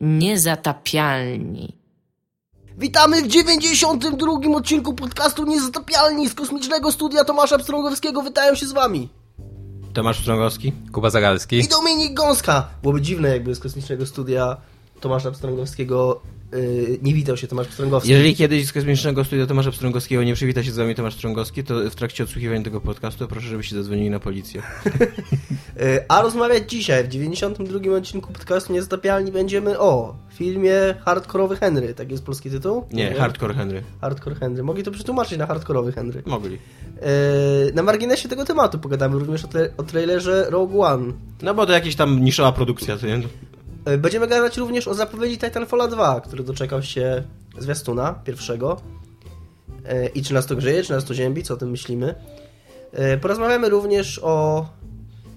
Niezatapialni. Witamy w 92 odcinku podcastu Niezatapialni z kosmicznego studia Tomasza Pstrągowskiego. Witają się z wami. Tomasz Pstrągowski. Kuba Zagalski. I Dominik Gąska. Byłoby dziwne, jakby z kosmicznego studia Tomasza Pstrągowskiego yy, nie witał się Tomasz Pstrągowski. Jeżeli kiedyś z kosmicznego studia Tomasza Pstrągowskiego nie przywita się z wami Tomasz Pstrągowski, to w trakcie odsłuchiwania tego podcastu proszę, żebyście zadzwonili na policję. Yy, a rozmawiać dzisiaj w 92 odcinku podcastu Niezatapialni będziemy o filmie Hardkorowy Henry. Tak jest polski tytuł? Nie, Hardcore Henry. Hardcore Henry. Mogli to przetłumaczyć na Hardkorowy Henry. Mogli. Yy, na marginesie tego tematu pogadamy również o, tra- o trailerze Rogue One. No bo to jakaś tam niszowa produkcja, to nie? E, Będziemy gadać również o zapowiedzi Titanfalla 2, który doczekał się zwiastuna pierwszego. E, I czy nas to grzeje, czy nas to ziębi, co o tym myślimy. E, Porozmawiamy również o...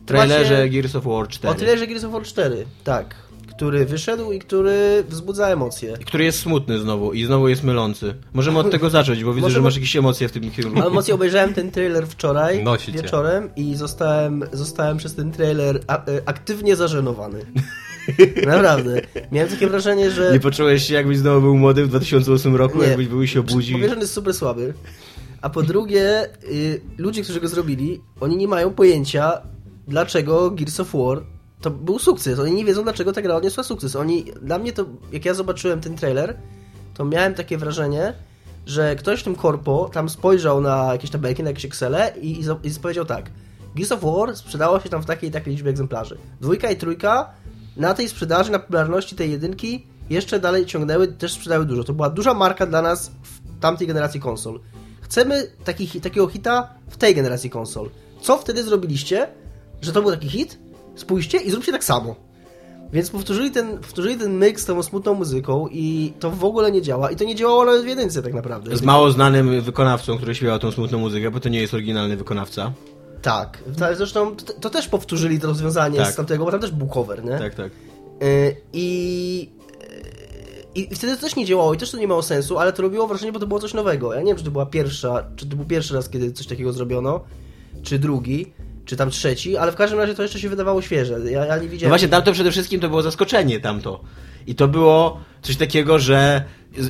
Trailerze właśnie- Gears of War 4. O trailerze Gears of War 4, tak. Który wyszedł i który wzbudza emocje. Który jest smutny znowu i znowu jest mylący. Możemy od tego zacząć, bo widzę, Możemy- że masz jakieś emocje w tym kierunku. Ale emocje obejrzałem ten trailer wczoraj wieczorem i zostałem, zostałem przez ten trailer aktywnie zażenowany. Naprawdę. Miałem takie wrażenie, że... Nie poczułeś się, jakbyś znowu był młody w 2008 roku, Nie. jakbyś był i się obudził. Po pierwsze, on jest super słaby, a po drugie, y, ludzie, którzy go zrobili, oni nie mają pojęcia, dlaczego Gears of War to był sukces. Oni nie wiedzą, dlaczego ta gra odniosła sukces. Oni, dla mnie to, jak ja zobaczyłem ten trailer, to miałem takie wrażenie, że ktoś w tym korpo tam spojrzał na jakieś tabelki, na jakieś Excele i, i, i powiedział tak. Gears of War sprzedało się tam w takiej i takiej liczbie egzemplarzy. Dwójka i trójka na tej sprzedaży, na popularności tej jedynki jeszcze dalej ciągnęły, też sprzedały dużo. To była duża marka dla nas w tamtej generacji konsol. Chcemy taki, takiego hita w tej generacji konsol. Co wtedy zrobiliście, że to był taki hit? Spójrzcie i zróbcie tak samo. Więc powtórzyli ten, powtórzyli ten myk z tą smutną muzyką i to w ogóle nie działa. I to nie działało nawet w jedynce tak naprawdę. Z mało znanym wykonawcą, który śpiewał tą smutną muzykę, bo to nie jest oryginalny wykonawca. Tak. Ta- Zresztą to, to też powtórzyli to rozwiązanie Tak. z tamtego, bo tam też był cover, nie? Tak, tak. Y, I, y, I wtedy to też nie działało i też to nie miało sensu, ale to robiło wrażenie, bo to było coś nowego. Ja nie wiem, czy to była pierwsza, czy to był pierwszy raz, kiedy coś takiego zrobiono, czy drugi, czy tam trzeci, ale w każdym razie to jeszcze się wydawało świeże. Ja, ja nie No widziałem. właśnie, tamto przede wszystkim to było zaskoczenie tamto. I to było coś takiego, że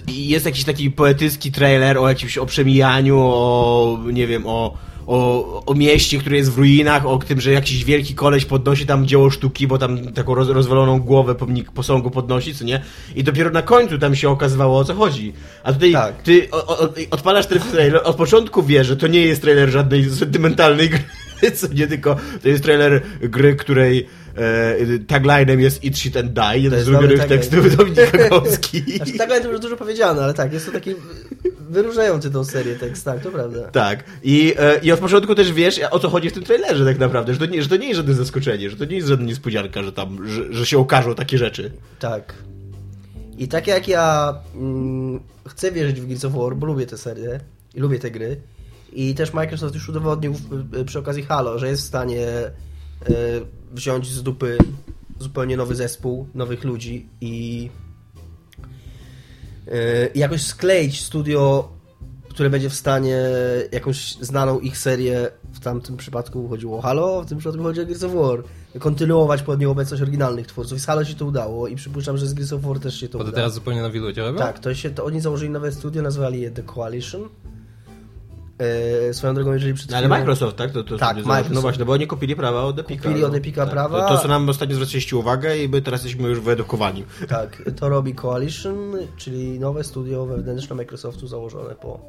jest jakiś taki poetycki trailer o jakimś o przemijaniu, o nie wiem, o, o, o mieście, które jest w ruinach, o tym, że jakiś wielki koleś podnosi tam dzieło sztuki, bo tam taką roz, rozwaloną głowę pomnik posągu podnosi, co nie? I dopiero na końcu tam się okazywało o co chodzi. A tutaj Tak. ty o, o, odpalasz ten trailer, od początku wiesz, że to nie jest trailer żadnej sentymentalnej gry, co nie tylko, to jest trailer gry, której e, taglinem jest Eat Shit and Die, jeden z ulubionych tekstów Dominika Gąski. Znaczy, ale to już dużo powiedziane, ale tak, jest to taki wyróżniający tą serię tekst, tak, to prawda. Tak. I, e, I od początku też wiesz, o co chodzi w tym trailerze tak naprawdę, że to nie, że to nie jest żadne zaskoczenie, że to nie jest żadna niespodzianka, że tam, że, że się okażą takie rzeczy. Tak. I tak jak ja mm, chcę wierzyć w Gears of War, bo lubię tę serię i lubię te gry, i też Microsoft już udowodnił przy okazji Halo, że jest w stanie y, wziąć z dupy zupełnie nowy zespół, nowych ludzi i y, i jakoś skleić studio, które będzie w stanie jakąś znaną ich serię, w tamtym przypadku chodziło o Halo, w tym przypadku chodzi o Gears of War, kontynuować pod nią obecność oryginalnych twórców. I z Halo się to udało i przypuszczam, że z Gears of War też się to Bo uda. teraz zupełnie nowi ludzie robią? Tak, to, się, to oni założyli nowe studio, nazwali je The Coalition. E, swoją drogą, jeżeli przed No, ale Microsoft, tak? To, to Tak, założył. Microsoft. No właśnie, bo oni kupili prawa od Epica. Kupili od no. Epica tak. prawa. To, to, co nam ostatnio zwracaliście uwagę i my teraz jesteśmy już wyedukowani. Tak, to robi Coalition, czyli nowe studio wewnętrzne Microsoftu założone po,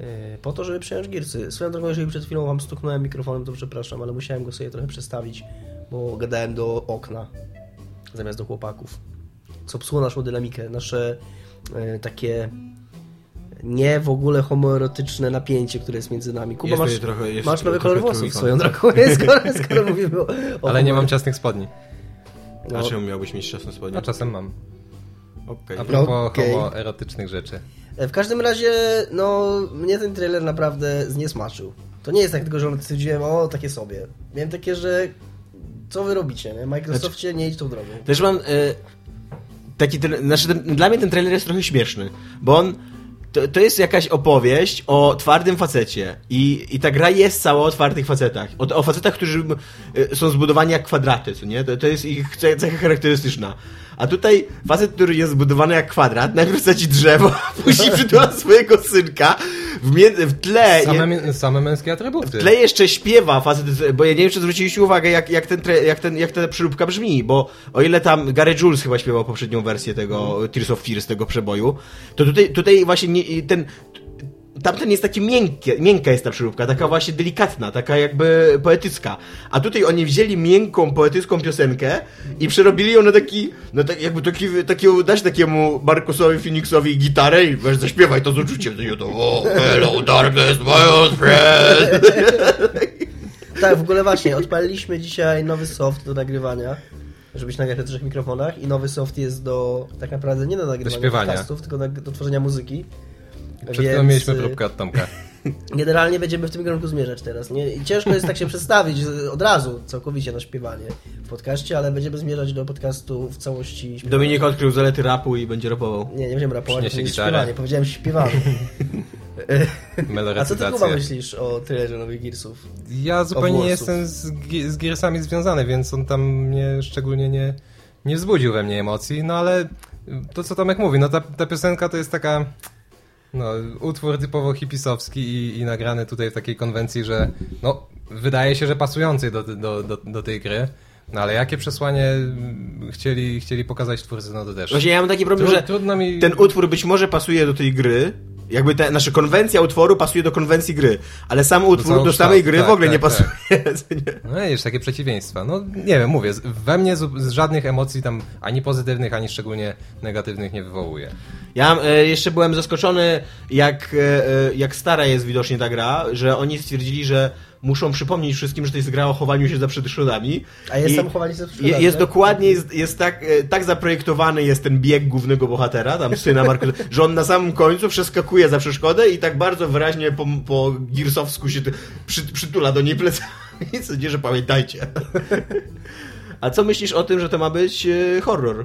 e, po to, żeby przejąć Gearsy. Swoją drogą, jeżeli przed chwilą wam stuknąłem mikrofonem, to przepraszam, ale musiałem go sobie trochę przestawić, bo gadałem do okna zamiast do chłopaków. Co psuło naszą dynamikę, nasze e, takie nie w ogóle homoerotyczne napięcie, które jest między nami. Kuba, Jest masz, trochę- jest masz nowy kolor włosów trójkąt. swoją drogą, skoro, skoro mówimy o, o Ale nie mam ciasnych spodni. No. A czemu miałbyś mieć czas na spodnie? A czasem mam. Okej. A propos Okej. homoerotycznych rzeczy. E, W każdym razie, no, mnie ten trailer naprawdę zniesmaczył. To nie jest tak tylko, że stwierdziłem, o, takie sobie. Miałem takie, że co wy robicie, nie? Microsoftie nie idź tą drogą. Też mam e, taki, znaczy ten, dla mnie ten trailer jest trochę śmieszny, bo on to, to jest jakaś opowieść o twardym facecie i, i ta gra jest cała o twardych facetach. O, o facetach, którzy e, są zbudowani jak kwadraty, co nie? To, to jest ich ce- cecha charakterystyczna. A tutaj facet, który jest zbudowany jak kwadrat, najpierw sadzi drzewo, później przytula swojego synka, w, w tle... Same, mę- same męskie atrybuty. W tle jeszcze śpiewa facet, bo ja nie wiem, czy zwróciliście uwagę, jak, jak, ten, tre- jak, ten, jak ta przyróbka brzmi, bo o ile tam Gary Jules chyba śpiewał poprzednią wersję tego Tears of Fears, tego przeboju, to tutaj, tutaj właśnie nie, ten... Tamten jest taki miękkie, miękka jest ta przyróbka, taka właśnie delikatna, taka jakby poetycka. A tutaj oni wzięli miękką, poetycką piosenkę i przerobili ją na taki, no tak jakby taki, takiego, dać takiemu Markusowi Phoenixowi gitarę i weź zaśpiewaj to z uczuciem. To, to oh, hello darkness, my old friend. Tak, w ogóle właśnie, odpaliliśmy dzisiaj nowy soft do nagrywania, żebyś nagrać na trzech mikrofonach i nowy soft jest do, tak naprawdę nie do nagrywania śpiewania. podcastów, tylko do tworzenia muzyki. Przed chwilą Więc, mieliśmy y, próbkę od Tomka. Generalnie będziemy w tym kierunku zmierzać teraz. Nie? I ciężko jest tak się przedstawić z- od razu całkowicie na śpiewanie w podcaście, ale będziemy zmierzać do podcastu w całości śpiewania. Dominik odkrył zalety rapu i będzie rapował. Nie, nie będziemy rapować, gitarę. śpiewanie. Powiedziałem śpiewanie. A co ty. Kuba myślisz o trailerze nowych Gearsów? Ja zupełnie nie jestem z, z Gearsami związany, więc on tam mnie szczególnie nie, nie wzbudził we mnie emocji, no ale to co Tomek mówi, no ta, ta piosenka to jest taka no, utwór typowo hipisowski i, i nagrany tutaj w takiej konwencji, że no, wydaje się, że pasujący do, do, do, do tej gry, no ale jakie przesłanie mm, chcieli, chcieli pokazać twórcy, no to też. Właśnie ja mam taki problem, że trudno mi... ten utwór być może pasuje do tej gry, jakby ta nasza konwencja utworu pasuje do konwencji gry, ale sam utwór do, samej gry tak, w ogóle tak, nie tak. pasuje. Nie. No jest takie przeciwieństwa. No nie wiem, mówię, we mnie z, z żadnych emocji tam ani pozytywnych, ani szczególnie negatywnych nie wywołuje. Ja e, jeszcze byłem zaskoczony, jak, e, e, jak stara jest widocznie ta gra, że oni stwierdzili, że muszą przypomnieć wszystkim, że to jest gra o chowaniu się za przeszkodami. A jest I tam chowanie się za przeszkodami, je- Jest tak? dokładnie, jest, jest tak, e, tak zaprojektowany jest ten bieg głównego bohatera, tam syna Markusa, że on na samym końcu przeskakuje za przeszkodę i tak bardzo wyraźnie po, po girsowsku się przy, przytula do niej plecami, co nie, że pamiętajcie. A co myślisz o tym, że to ma być e, horror?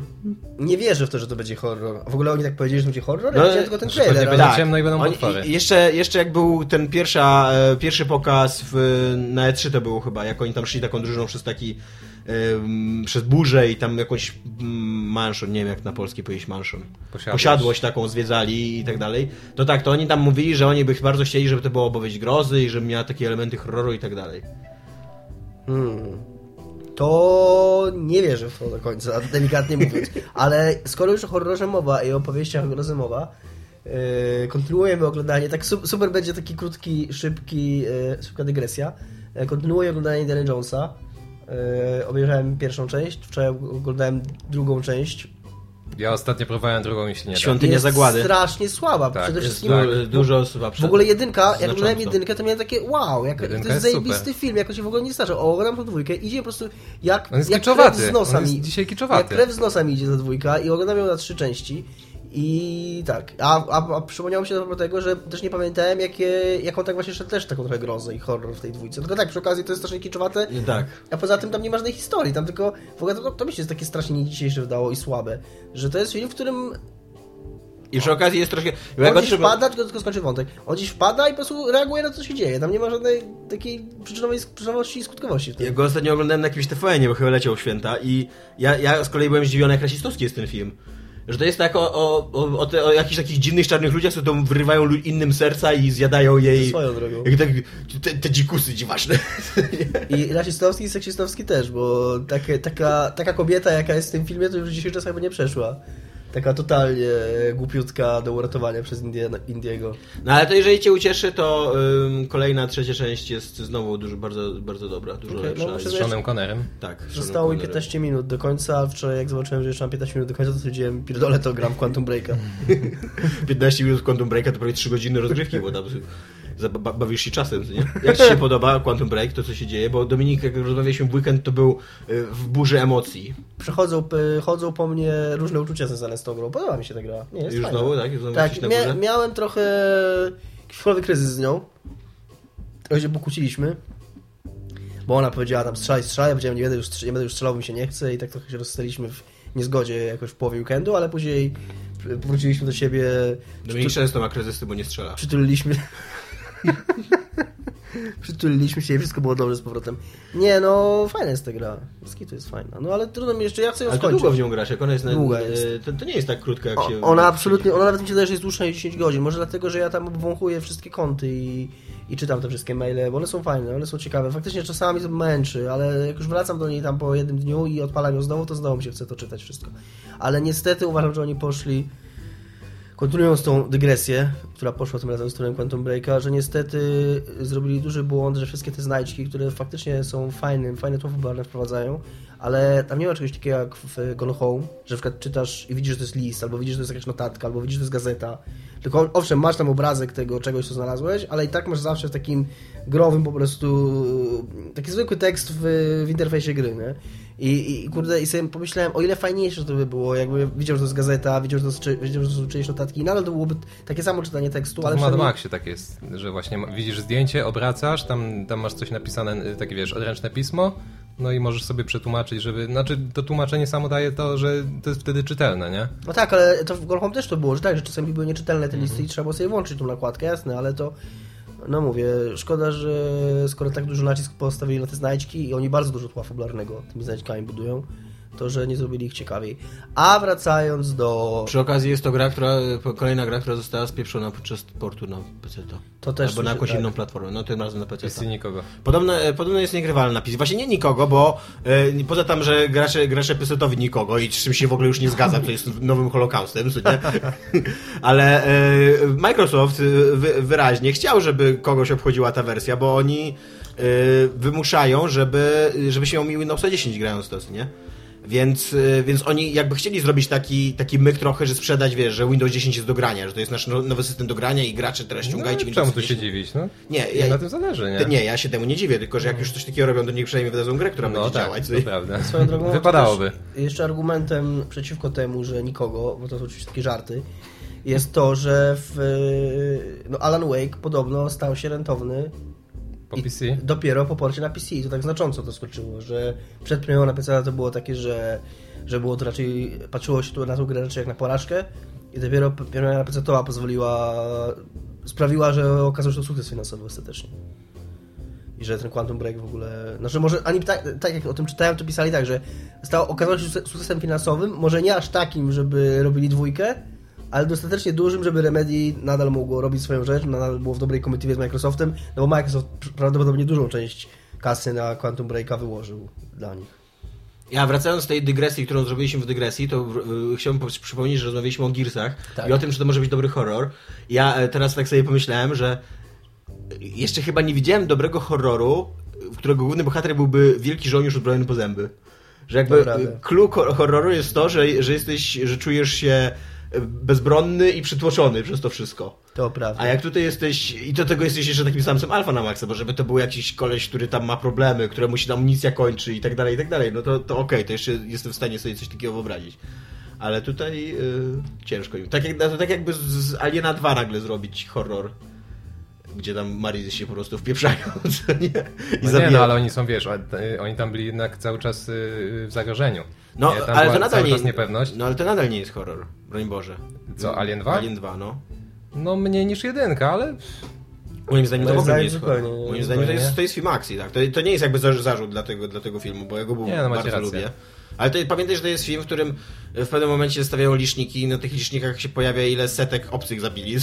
Nie wierzę w to, że to będzie horror. A w ogóle oni tak powiedzieli, że to będzie horror? No, Ja widziałem tylko ten trailer. będzie Ale... Tak. ciemno i będą Oni- potwory. i- Jeszcze, jeszcze jak był ten pierwsza, e, pierwszy pokaz w, na E3 to było chyba, jak oni tam szli taką drużyną przez taki przez burzę i tam jakąś mm, mansion, nie wiem jak na polskie powiedzieć mansion. Posiadłość. Posiadłość taką zwiedzali i tak dalej. To tak, to oni tam mówili, że oni by bardzo chcieli, żeby to było opowieść grozy i żeby miała takie elementy horroru i tak dalej. Hmm. To nie wierzę w to do końca, delikatnie mówiąc. Ale skoro już o horrorze mowa i o opowieściach grozy mowa, yy, kontynuujemy oglądanie. Tak su- super będzie taki krótki, szybki, yy, szybka dygresja. Yy, kontynuuję oglądanie Indiana Jonesa. Obejrzałem pierwszą część, wczoraj oglądałem drugą część. Ja ostatnio próbowałem drugą i się nie. Świątynia jest zagłady. strasznie słaba. Tak, Przede wszystkim Du- dużo słabsze. w ogóle jedynka, jak oglądałem jedynkę, to miałem takie wow, jak, to Jedynka jest jest zajebisty super. film, jako się w ogóle nie zdarza. O, oglądam tą dwójkę, idzie po prostu jak, On jest jak kiczowaty. krew z nosa On jest mi, dzisiaj kiczowaty. jak krew z nosa mi idzie ta dwójka i oglądam ją na trzy części i tak, a, a, a przypomniało mi się do tego, że też nie pamiętałem jakie, jaką tak właśnie szedł też taką trochę grozę i horror w tej dwójce, tylko tak, przy okazji to jest strasznie kiczowate, Tak. a poza tym tam nie ma żadnej historii, tam tylko, w ogóle to, to mi się takie strasznie nie dzisiejsze wydało i słabe, że to jest film, w którym I przy okazji jest troszkę... on gdzieś odszedłem- wpada, tylko, tylko skończy wątek. On gdzieś wpada i po prostu reaguje na to, co się dzieje. Tam nie ma żadnej takiej przyczynowej przyczynowości i skutkowości. Ja go ostatnio oglądałem na jakimś TVN-ie, bo chyba leciał święta i ja, ja z kolei byłem zdziwiony, jak rasistowski jest ten film. Że to jest tak o, o, o, o, te, o jakichś takich dziwnych czarnych ludziach, co to wyrywają lu- innym serca i zjadają jej... Swoją drogą. Jak tak, te, te dzikusy dziwaczne. I rasistowski i seksistowski też, bo takie, taka, taka kobieta, jaka jest w tym filmie, to już w dzisiejszych czasach by nie przeszła. Taka totalnie głupiutka do uratowania przez Indiana, Indiego. No ale to jeżeli cię ucieszy, to ym, kolejna, trzecia część jest znowu dużo, bardzo, bardzo dobra, dużo lepsza. no, Jest- muszę Z Seanem Connerem. tak, Zostało mi Connerem. 15 minut do końca, a wczoraj jak zobaczyłem, że jeszcze mam 15 minut do końca, to stwierdziłem, pierdolę to gram w Quantum Breaka. 15 minut Quantum Breaka to prawie 3 godziny rozgrywki, bo tam bawisz się czasem, nie? Jak ci się podoba Quantum Break, to co się dzieje? Bo Dominik, jak rozmawialiśmy w weekend, to był y, w burzy emocji. Przechodzą, p- chodzą po mnie różne uczucia związane z tą grą. Podoba mi się ta gra. Nie, jest Już fajna. znowu, tak? Już znowu Tak, mia miałem trochę chwilowy kryzys z nią. Trochę się pokłóciliśmy. Bo ona powiedziała tam strzelaj, strzelaj, ja powiedziałem nie będę już, nie będę już strzelał, mi się nie chce i tak trochę się rozstaliśmy w niezgodzie jakoś w połowie weekendu, ale później wróciliśmy do siebie, Dominik często ma kryzysy, bo nie strzela. przytuliliśmy Przytuliliśmy się i wszystko było dobrze z powrotem. Nie, no fajna jest ta gra. to jest fajna. No ale trudno mi jeszcze, ja chcę ją Ale skończyć. długo w nią grasz, jak ona jest... Na, Długa e, jest. To, to nie jest tak krótka, jak O, się... ona absolutnie, ona nawet mi się wydaje, że jest dłuższa niż 10 godzin. Może dlatego, że ja tam obwąchuję wszystkie kąty i, i czytam te wszystkie maile, bo one są fajne, one są ciekawe. Faktycznie czasami to męczy, ale jak już wracam do niej tam po jednym dniu i odpalam ją znowu, to znowu mi się chce to czytać wszystko. Ale niestety uważam, że oni poszli kontynuując tą dygresję, która poszła tym razem z stronę Quantum Breaka, że niestety zrobili duży błąd, że wszystkie te znajdźki, które faktycznie są fajne, fajne tło fabularne wprowadzają, ale tam nie ma czegoś takiego jak w Gone Home, że na przykład czytasz i widzisz, że to jest list, albo widzisz, że to jest jakaś notatka, albo widzisz, że to jest gazeta. Tylko owszem, masz tam obrazek tego czegoś, co znalazłeś, ale i tak masz zawsze w takim growym po prostu taki zwykły tekst w, w interfejsie gry, nie? I, I kurde, i sobie pomyślałem, o ile fajniejsze to by było, jakby widział, że to jest gazeta, widział, że to, czy- widział, że to są czyjeś notatki, nadal to byłoby takie samo czytanie tekstu, To ale w Mad Maxie tak jest, że właśnie widzisz zdjęcie, obracasz, tam, tam masz coś napisane, y, takie wiesz, odręczne pismo, no i możesz sobie przetłumaczyć, żeby, znaczy to tłumaczenie samo daje to, że to jest wtedy czytelne, nie? No tak, ale to w Golhom też to było, że tak, że czasami były nieczytelne te listy i trzeba było sobie włączyć tą nakładkę, jasne, ale to, no mówię, szkoda, że skoro tak duży nacisk postawili na te znajdźki i oni bardzo dużo tła fabularnego tymi znajdźkami budują, to, że nie zrobili ich ciekawiej. A wracając do... Przy okazji jest to gra, która, kolejna gra, która została spieprzona podczas portu na PC. To też Albo na jakąś tak. inną platformę, no tym razem na PC. Jest nikogo. Podobno, e, podobno jest niegrywalny napis. Właśnie nie nikogo, bo e, poza tam, że gracze, gracze PC-towi nikogo i z czym się w ogóle już nie zgadzam, to jest nowym holokaustem, co nie? Ale e, Microsoft e, wy, wyraźnie chciał, żeby kogoś obchodziła ta wersja, bo oni e, wymuszają, żeby, żebyśmy ją mieli Windowsa 10 grając to, nie? Więc, e, więc oni jakby chcieli zrobić taki, taki myk trochę, że sprzedać, wiesz, że Windows 10 jest do grania, że to jest nasz no- nowy system do grania i gracze teraz ściągajcie no, czemu Windows tu się 10. dziwić, no? Nie, ja- na tym zależy, nie? Nie, ja się temu nie dziwię, tylko że jak już coś takiego robią, to niech przynajmniej wydadzą grę, która no będzie tak, działać. to prawda. Swoją drogą, Wypadałoby. Jeszcze argumentem przeciwko temu, że nikogo, bo to są oczywiście takie żarty, jest to, że w, no Alan Wake podobno stał się rentowny Po I PC? Dopiero po porcie na PC. To tak znacząco to skoczyło, że przed premierą na PC to było takie, że, że było to raczej, patrzyło się tu na tą grę raczej jak na porażkę i dopiero premiera na PC to pozwoliła, sprawiła, że okazał się to sukces finansowy ostatecznie. I że ten Quantum Break w ogóle... Znaczy może, ani tak, tak jak o tym czytałem, to pisali tak, że stał, okazał się sukces- sukcesem finansowym, może nie aż takim, żeby robili dwójkę, ale dostatecznie dużym, żeby Remedy nadal mogło robić swoją rzecz, nadal było w dobrej komitywie z Microsoftem, no bo Microsoft prawdopodobnie dużą część kasy na Quantum Breaka wyłożył dla nich. Ja wracając z tej dygresji, którą zrobiliśmy w dygresji, to y, chciałbym po- przypomnieć, że rozmawialiśmy o Gearsach Tak. i o tym, że to może być dobry horror. Ja e, teraz tak sobie pomyślałem, że jeszcze chyba nie widziałem dobrego horroru, w którego główny bohater byłby wielki żołnierz uzbrojony po zęby. Że jakby clue hor- horroru jest to, że, że jesteś, że czujesz się bezbronny i przytłoczony przez to wszystko. To prawda. A jak tutaj jesteś, i do tego jesteś jeszcze takim samcem alfa na maksa, bo żeby to był jakiś koleś, który tam ma problemy, któremu się amunicja kończy i tak dalej, i tak dalej, no to, to okej, to jeszcze jestem w stanie sobie coś takiego wyobrazić. Ale tutaj y, ciężko im. Tak, jak, to tak jakby z- z Aliena 2 nagle zrobić horror, gdzie tam Marizy się po prostu wpieprzają, co nie? I No nie, no ale oni są, wiesz, y, oni tam byli jednak cały czas y, w zagrożeniu. No, nie? Ale to nadal nie, niepewność. No ale to nadal nie jest horror, broń Boże. Co, Alien 2? Alien 2, no. No mniej niż jedynka, ale Moim zdaniem to w ogóle nie jest zupełnie, Moim zdaniem to zupełnie. jest, to jest film akcji, tak. To, to nie jest jakby za- zarzut dla tego, dla tego filmu, bo ja go Nie, no bardzo rację. lubię. Ale to, pamiętaj, że to jest film, w którym w pewnym momencie stawiają liczniki i na tych licznikach się pojawia ile setek obcych zabili. no.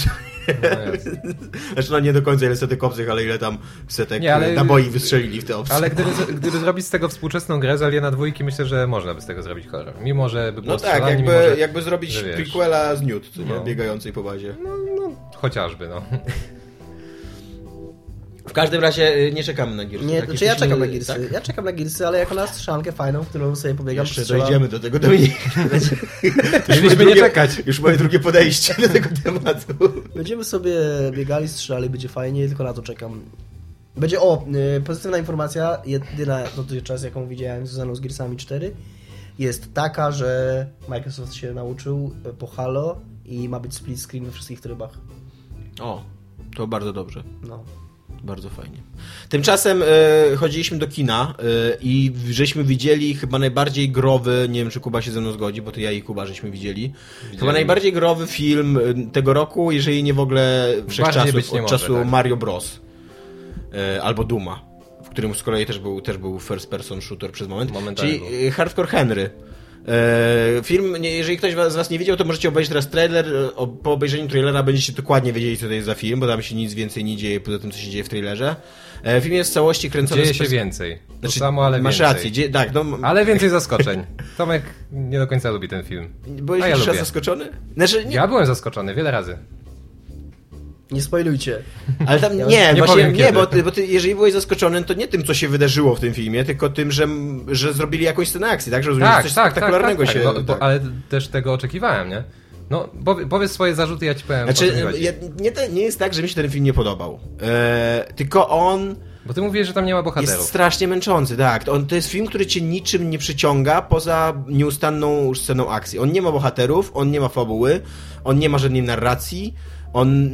Znaczy no nie do końca ile setek obcych, ale ile tam setek Nie, ale- naboi wystrzelili w te obce. Ale gdyby, gdyby zrobić z tego współczesną grę z Aliena dwójki, myślę, że można by z tego zrobić horror. Mimo, że by było No tak, jakby, że... jakby zrobić prequela z Newt? No. biegającej po bazie. No, no, chociażby, no. W każdym razie y, nie czekamy na Gearsy. Nie, tak? znaczy ja czekam na Gearsy. Tak? Ja czekam na Gearsy, ale jako na strzelankę fajną, w którą sobie pobiegam, Jeszcze strzelam. dojdziemy do tego, Dominik. Mieliśmy nie czekać. Już moje drugie podejście do tego tematu. Będziemy sobie biegali, strzelali, będzie fajnie, tylko na to czekam. Będzie, o, y, pozytywna informacja, jedyna dotychczas, jaką widziałem związaną z Gearsami 4, jest taka, że Microsoft się nauczył y, po Halo i ma być split screen we wszystkich trybach. O, to bardzo dobrze. No. Bardzo fajnie. Tymczasem e, chodziliśmy do kina e, i żeśmy widzieli chyba najbardziej growy, nie wiem czy Kuba się ze mną zgodzi, bo to ja i Kuba żeśmy widzieli. Chyba najbardziej growy film e, tego roku, jeżeli nie w ogóle wszechczasów, od może, czasu tak. Mario Bros. albo Duma, w którym z kolei też był, też był first person shooter przez moment, Momentalnie czyli Hardcore Henry. E, Film, jeżeli ktoś z Was nie widział, to możecie obejrzeć teraz trailer. E, Po obejrzeniu trailera będziecie dokładnie wiedzieli, co to jest za film, bo tam się nic więcej nie dzieje poza tym, co się dzieje w trailerze. E, Film jest w całości kręcony Dzieje się więcej. To Znaczy, samo, ale Masz więcej. rację, dzie- tak, no, Ale więcej zaskoczeń. Tomek nie do końca lubi ten film. byłeś A ja zaskoczony? Znaczy, nie, Ja byłem zaskoczony wiele razy. Nie spoilujcie. Ale tam nie, nie właśnie nie, kiedy. bo ty, bo ty, jeżeli byłeś zaskoczony, to nie tym, co się wydarzyło w tym filmie, tylko tym, że, że zrobili jakąś scenę akcji, tak? Że rozumiem, Tak, że coś tak, tak, spektakularnego tak, tak. się... No, bo, tak. ale też tego oczekiwałem, nie? No, powie- powiedz swoje zarzuty, ja ci powiem. Znaczy, ja, nie, nie jest tak, że mi się ten film nie podobał. E, tylko on Bo ty mówisz, że tam nie ma jest bohaterów. strasznie męczący, tak. On, to jest film, który cię niczym nie przyciąga poza nieustanną sceną akcji. On nie ma bohaterów, on nie ma fabuły, on nie ma żadnej narracji, on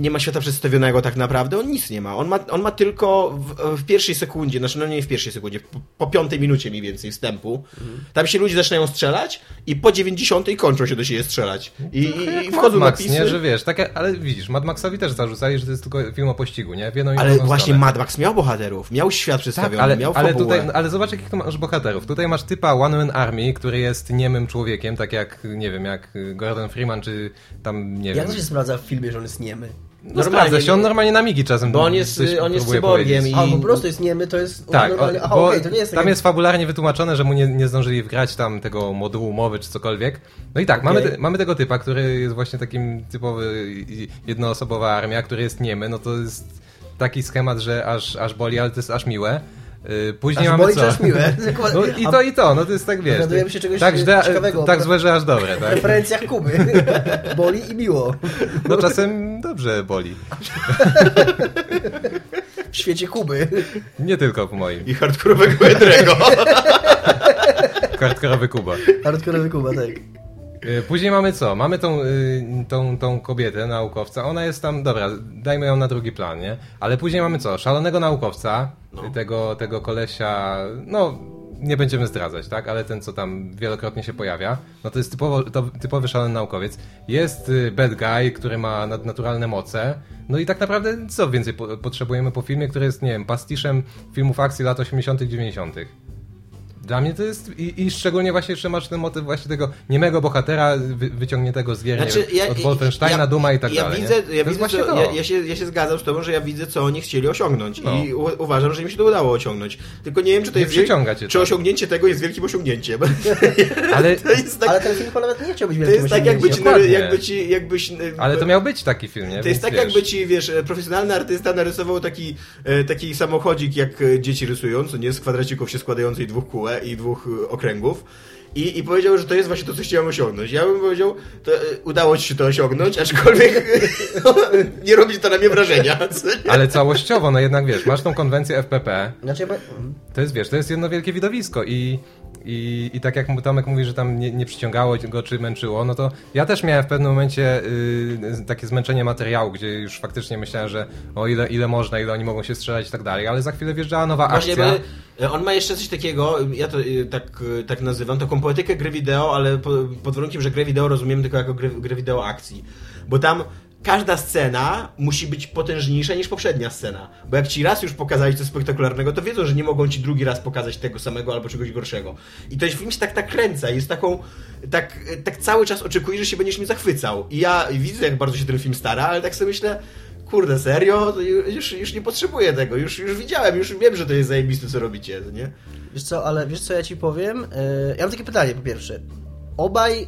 nie ma świata przedstawionego tak naprawdę, on nic nie ma. On ma, on ma tylko w, w pierwszej sekundzie, znaczy no nie w pierwszej sekundzie, po, po piątej minucie mniej więcej wstępu, tam się ludzie zaczynają strzelać i po dziewięćdziesiątej kończą się do siebie strzelać. I, i, i Mad wchodzą Max, napisy. nie, że wiesz, takie, ale widzisz, Mad Maxowi też zarzucali, że to jest tylko film o pościgu, nie? W jedną i Ale właśnie stronę. Mad Max miał bohaterów, miał świat Tak, przedstawiony, ale, miał ale, fabułę. tutaj, ale zobacz, jakich tu masz bohaterów. Tutaj masz typa One Man Army, który jest niemym człowiekiem, tak jak, nie wiem, jak Gordon Freeman, czy tam, nie Jak wiem. to się sprawdza w filmie, że on jest niemy? No sprawdza się, on normalnie na migi czasem Bo on jest- on jest cyborgiem. I- A, po prostu jest niemy, to jest... Tak, normalnie... o, Aha, bo okej, to nie jest tam takie- jest fabularnie wytłumaczone, że mu nie, nie zdążyli wgrać tam tego modułu mowy czy cokolwiek. No i tak, mamy, Okej. te, mamy tego typa, który jest właśnie takim typowy jednoosobowa armia, który jest niemy, no to jest taki schemat, że aż, aż boli, ale to jest aż miłe. Yy, Później Aż mamy boli, co? aż miłe? No i to i to, no to jest tak wiesz. Dowiadujemy się czegoś tak, źle, ciekawego. tak złe, że aż dobre, W tak? referencjach Kuby. Boli i miło. No czasem dobrze boli. W świecie Kuby. Nie tylko w moim. I hardkorowego Edrego. Kartkorowy Kuba. Hardkorowy Kuba, tak. Y, Później mamy co? Mamy tą, y, tą, tą kobietę, naukowca. Ona jest tam, dobra, dajmy ją na drugi plan, nie? Ale później mamy co? Szalonego naukowca, No. tego, tego kolesia, no nie będziemy zdradzać, tak? Ale ten, co tam wielokrotnie się pojawia, no to jest typowo, to, typowy szalony naukowiec. Jest y, bad guy, który ma nadnaturalne moce. No i tak naprawdę co więcej po, potrzebujemy po filmie, który jest, nie wiem, pastiszem filmów akcji lat 80 90 dla mnie to jest i, i szczególnie właśnie jeszcze masz ten motyw właśnie tego niemego bohatera wy, wyciągniętego z gier nie wiem, od Wolfensteina, Duma i tak ja dalej. Widzę, nie? ja, to widzę to. ja, ja, się, ja się zgadzam z tobą, że ja widzę, co oni chcieli osiągnąć No. i u, uważam, że im się to udało osiągnąć. Tylko nie wiem, czy to Nie jest wiel- czy to. osiągnięcie tego jest wielkim osiągnięciem. ale, to jest tak, Ale ten film nawet nie chciał być to wielkim jest tak jakby, ci, osiągnięciem. Jakby ci, jakbyś... ale to miał być taki film, nie? To jest Więc tak, wiesz, jakby ci, wiesz, profesjonalny artysta narysował taki, e, taki samochodzik, jak e, dzieci rysują, co nie z kwadracików się składającej dwóch i dwóch e, okręgów. I, I powiedział, że to jest właśnie to, co chciałem osiągnąć. Ja bym powiedział, to, e, udało ci się to osiągnąć, aczkolwiek nie robi to na mnie wrażenia. Ale całościowo, no jednak wiesz, masz tą konwencję FPP, Znaczy, to jest, wiesz, to jest jedno wielkie widowisko i, i, i tak jak Tomek mówi, że tam nie, nie przyciągało go czy męczyło, no to ja też miałem w pewnym momencie y, takie zmęczenie materiału, gdzie już faktycznie myślałem, że o ile, ile można, ile oni mogą się strzelać i tak dalej, ale za chwilę wjeżdżała nowa Właśnie, akcja. e, on ma jeszcze coś takiego, ja to e, tak, tak nazywam, taką poetykę gry wideo, ale po, pod warunkiem, że grę wideo rozumiemy tylko jako grę, grę wideo akcji. Bo tam każda scena musi być potężniejsza niż poprzednia scena. Bo jak ci raz już pokazali coś spektakularnego, to wiedzą, że nie mogą ci drugi raz pokazać tego samego albo czegoś gorszego. I ten film się tak nakręca, jest taką, tak, tak cały czas oczekujesz, że się będziesz mi zachwycał. I ja widzę, jak bardzo się ten film stara, ale tak sobie myślę, kurde, serio? Już, już nie potrzebuję tego, już, już widziałem, już wiem, że to jest zajebiste, co robicie, nie? Wiesz co, ale wiesz co ja ci powiem? E, Ja mam takie pytanie po pierwsze. Obaj,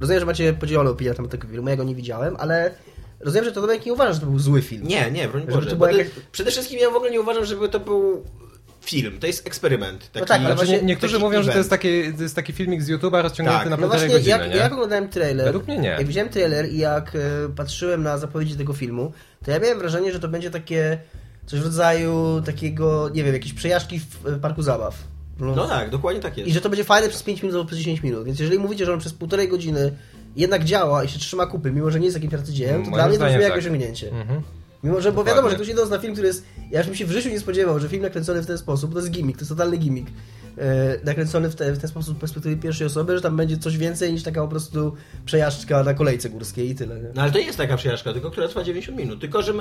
rozumiem, że macie podzielone opinie na temat tego filmu, ja go nie widziałem, ale rozumiem, że to Tomek nie uważa, że to był zły film. Nie, nie, broń Boże. to bo była jakaś- Przede wszystkim ja w ogóle nie uważam, żeby to był film, to jest eksperyment. Taki, No tak, ale Znaczy, właśnie nie, niektórzy taki mówią, że to event. jest, taki, to jest taki filmik z YouTube'a rozciągnięty Tak. na No półtorej właśnie, godziny, jak, nie? jak oglądałem trailer, Według mnie nie. jak widziałem trailer i jak e, patrzyłem na zapowiedzi tego filmu, to ja miałem wrażenie, że to będzie takie coś w rodzaju takiego, nie wiem, jakieś przejażdżki w e, parku zabaw. No tak, dokładnie tak jest. I że to będzie fajne przez 5 minut albo przez 10 minut. Więc jeżeli mówicie, że on przez półtorej godziny jednak działa i się trzyma kupy, mimo że nie jest takim arcydziełem, to Moim dla mnie to brzmi jak tak. osiągnięcie. Mhm. Mimo, że, bo Dokładnie. wiadomo, że ktoś idąc na film, który jest... Ja bym się w życiu nie spodziewał, że film nakręcony w ten sposób, to jest gimmick, to jest totalny gimmick. E, nakręcony w, te, w ten sposób z perspektywy pierwszej osoby, że tam będzie coś więcej niż taka po prostu przejażdżka na kolejce górskiej i tyle. Nie? No ale to jest taka przejażdżka, tylko która trwa 90 minut. Tylko, że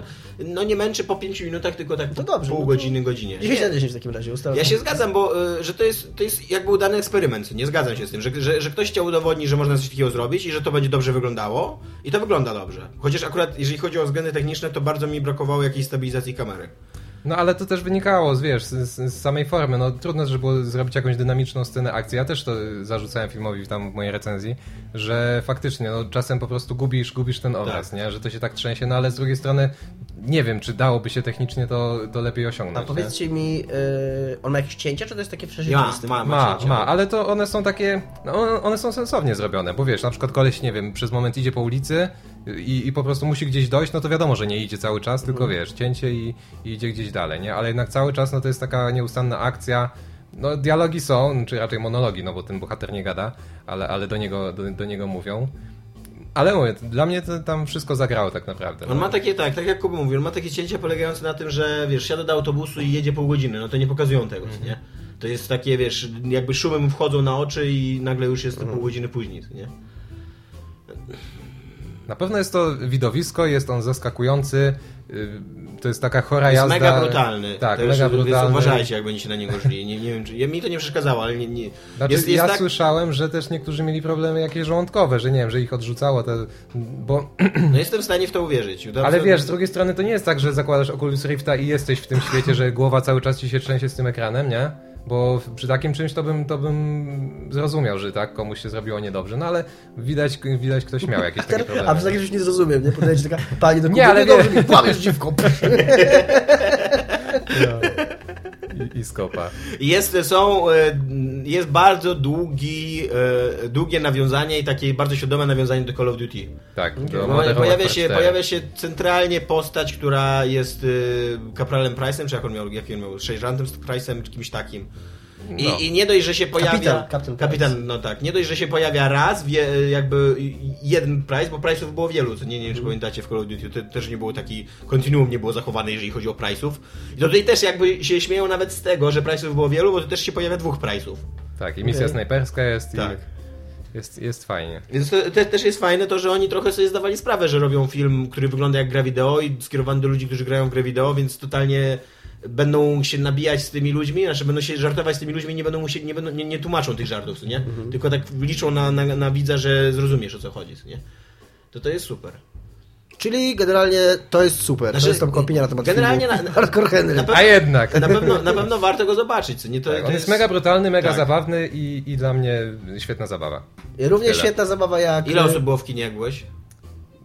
no nie męczy po 5 minutach, tylko tak To dobrze, pół no godziny, godzinie. 10 Nie. na 10 w takim razie ustalam. Ja się zgadzam, bo y, że to jest, to jest jakby udany eksperyment. Nie zgadzam się z tym, że, że, że ktoś chciał udowodnić, że można coś takiego zrobić i że to będzie dobrze wyglądało. I to wygląda dobrze. Chociaż akurat, jeżeli chodzi o względy techniczne, to bardzo mi brakowało jakiejś stabilizacji kamery. No ale to też wynikało, z, wiesz, z, z samej formy. No trudno, żeby było zrobić jakąś dynamiczną scenę akcji. Ja też to zarzucałem filmowi tam w mojej recenzji, że faktycznie, no czasem po prostu gubisz, gubisz ten obraz, Tak. nie? Że to się tak trzęsie, no ale z drugiej strony nie wiem, czy dałoby się technicznie to, to lepiej A osiągnąć. nie? powiedzcie mi, e, on ma jakieś cięcia, czy to jest takie Ma, przejrzyste? ma, Ma, cięcia. ma, ale to one są takie, no one- są sensownie zrobione, bo wiesz, na przykład koleś, nie wiem, przez moment idzie po ulicy i, i po prostu musi gdzieś dojść, no to wiadomo, że nie idzie cały czas, tylko wiesz, cięcie i, i idzie gdzieś dalej, nie? Ale jednak cały czas, no to jest taka nieustanna akcja, no dialogi są, czy raczej monologi, no bo ten bohater nie gada, ale, ale do, niego, do, do niego mówią. Ale mówię, dla mnie to tam wszystko zagrało tak naprawdę. On no. ma takie, tak, tak jak Kuba mówił, on ma takie cięcia polegające na tym, że wiesz, siada do autobusu i jedzie pół godziny, no to nie pokazują tego, co nie? To jest takie, wiesz, jakby szumem wchodzą na oczy i nagle już jest to pół godziny później, nie? Na pewno jest to widowisko, jest on zaskakujący, y, to jest taka chora Jest jazda. mega brutalny. Tak, Też, mega Więc brutalny. uważajcie, jak będziecie na niego szli. Nie, nie wiem, czy, ja, mi to nie przeszkadzało, ale nie, nie, Znaczy, jest, jest ja tak... słyszałem, że też niektórzy mieli problemy jakieś żołądkowe, że nie wiem, że ich odrzucało, te, bo, No jestem w stanie w to uwierzyć. Ale wiesz, z drugiej strony to nie jest tak, że zakładasz Oculus Rifta i jesteś w tym świecie, że głowa cały czas ci się trzęsie z tym ekranem, nie? Bo przy takim czymś to bym, to bym zrozumiał, że tak komuś się zrobiło niedobrze, no ale widać, widać ktoś miał jakieś takie A problemy. przez takie już nie zrozumiem, nie? Podajecie taka pani do Nie, ale dobrze wie- mi kłamiesz dziwką. I, I skopa. Jest, są, e, jest bardzo długi, e, długie nawiązanie i takie bardzo świadome nawiązanie do Call of Duty. Tak, do Bo Modern pojawia, się, 4. pojawia się centralnie postać, która jest y, kapralem Price'em, czy jak on miał, jaki on miał, sierżantem Price'em, czy kimś takim. I, No. I nie dość, że się pojawia... Kapitan, Kapitan kapitan no tak. Nie dość, że się pojawia raz, wie, jakby jeden Price, bo Price'ów było wielu, co nie, nie wiem, czy pamiętacie w Call of Duty, to też nie było taki, kontinuum nie było zachowane, jeżeli chodzi o Price'ów. I to tutaj też jakby się śmieją nawet z tego, że Price'ów było wielu, bo to też się pojawia dwóch Price'ów. Tak, i misja Okej. snajperska jest Tak. i jest, jest fajnie. Więc to, te, też jest fajne to, że oni trochę sobie zdawali sprawę, że robią film, który wygląda jak gra wideo i skierowany do ludzi, którzy grają w grę wideo, więc totalnie będą się nabijać z tymi ludźmi, znaczy będą się żartować z tymi ludźmi, nie będą musieli, nie, będą, nie, nie tłumaczą tych żartów, co nie? Tylko tak liczą na, na, na widza, że zrozumiesz o co chodzi, co nie? To to jest super. Czyli generalnie to jest super. Znaczy, to jest tam opinia na temat generalnie filmu. na- na- Hardcore Henry. na pewno- A jednak! Na pewno, na pewno warto go zobaczyć, co nie? To, Tak, to on jest mega brutalny, mega tak. zabawny i, i dla mnie świetna zabawa. Równie Tyle. świetna zabawa jak... Ile osób było w kinie, jak byłeś?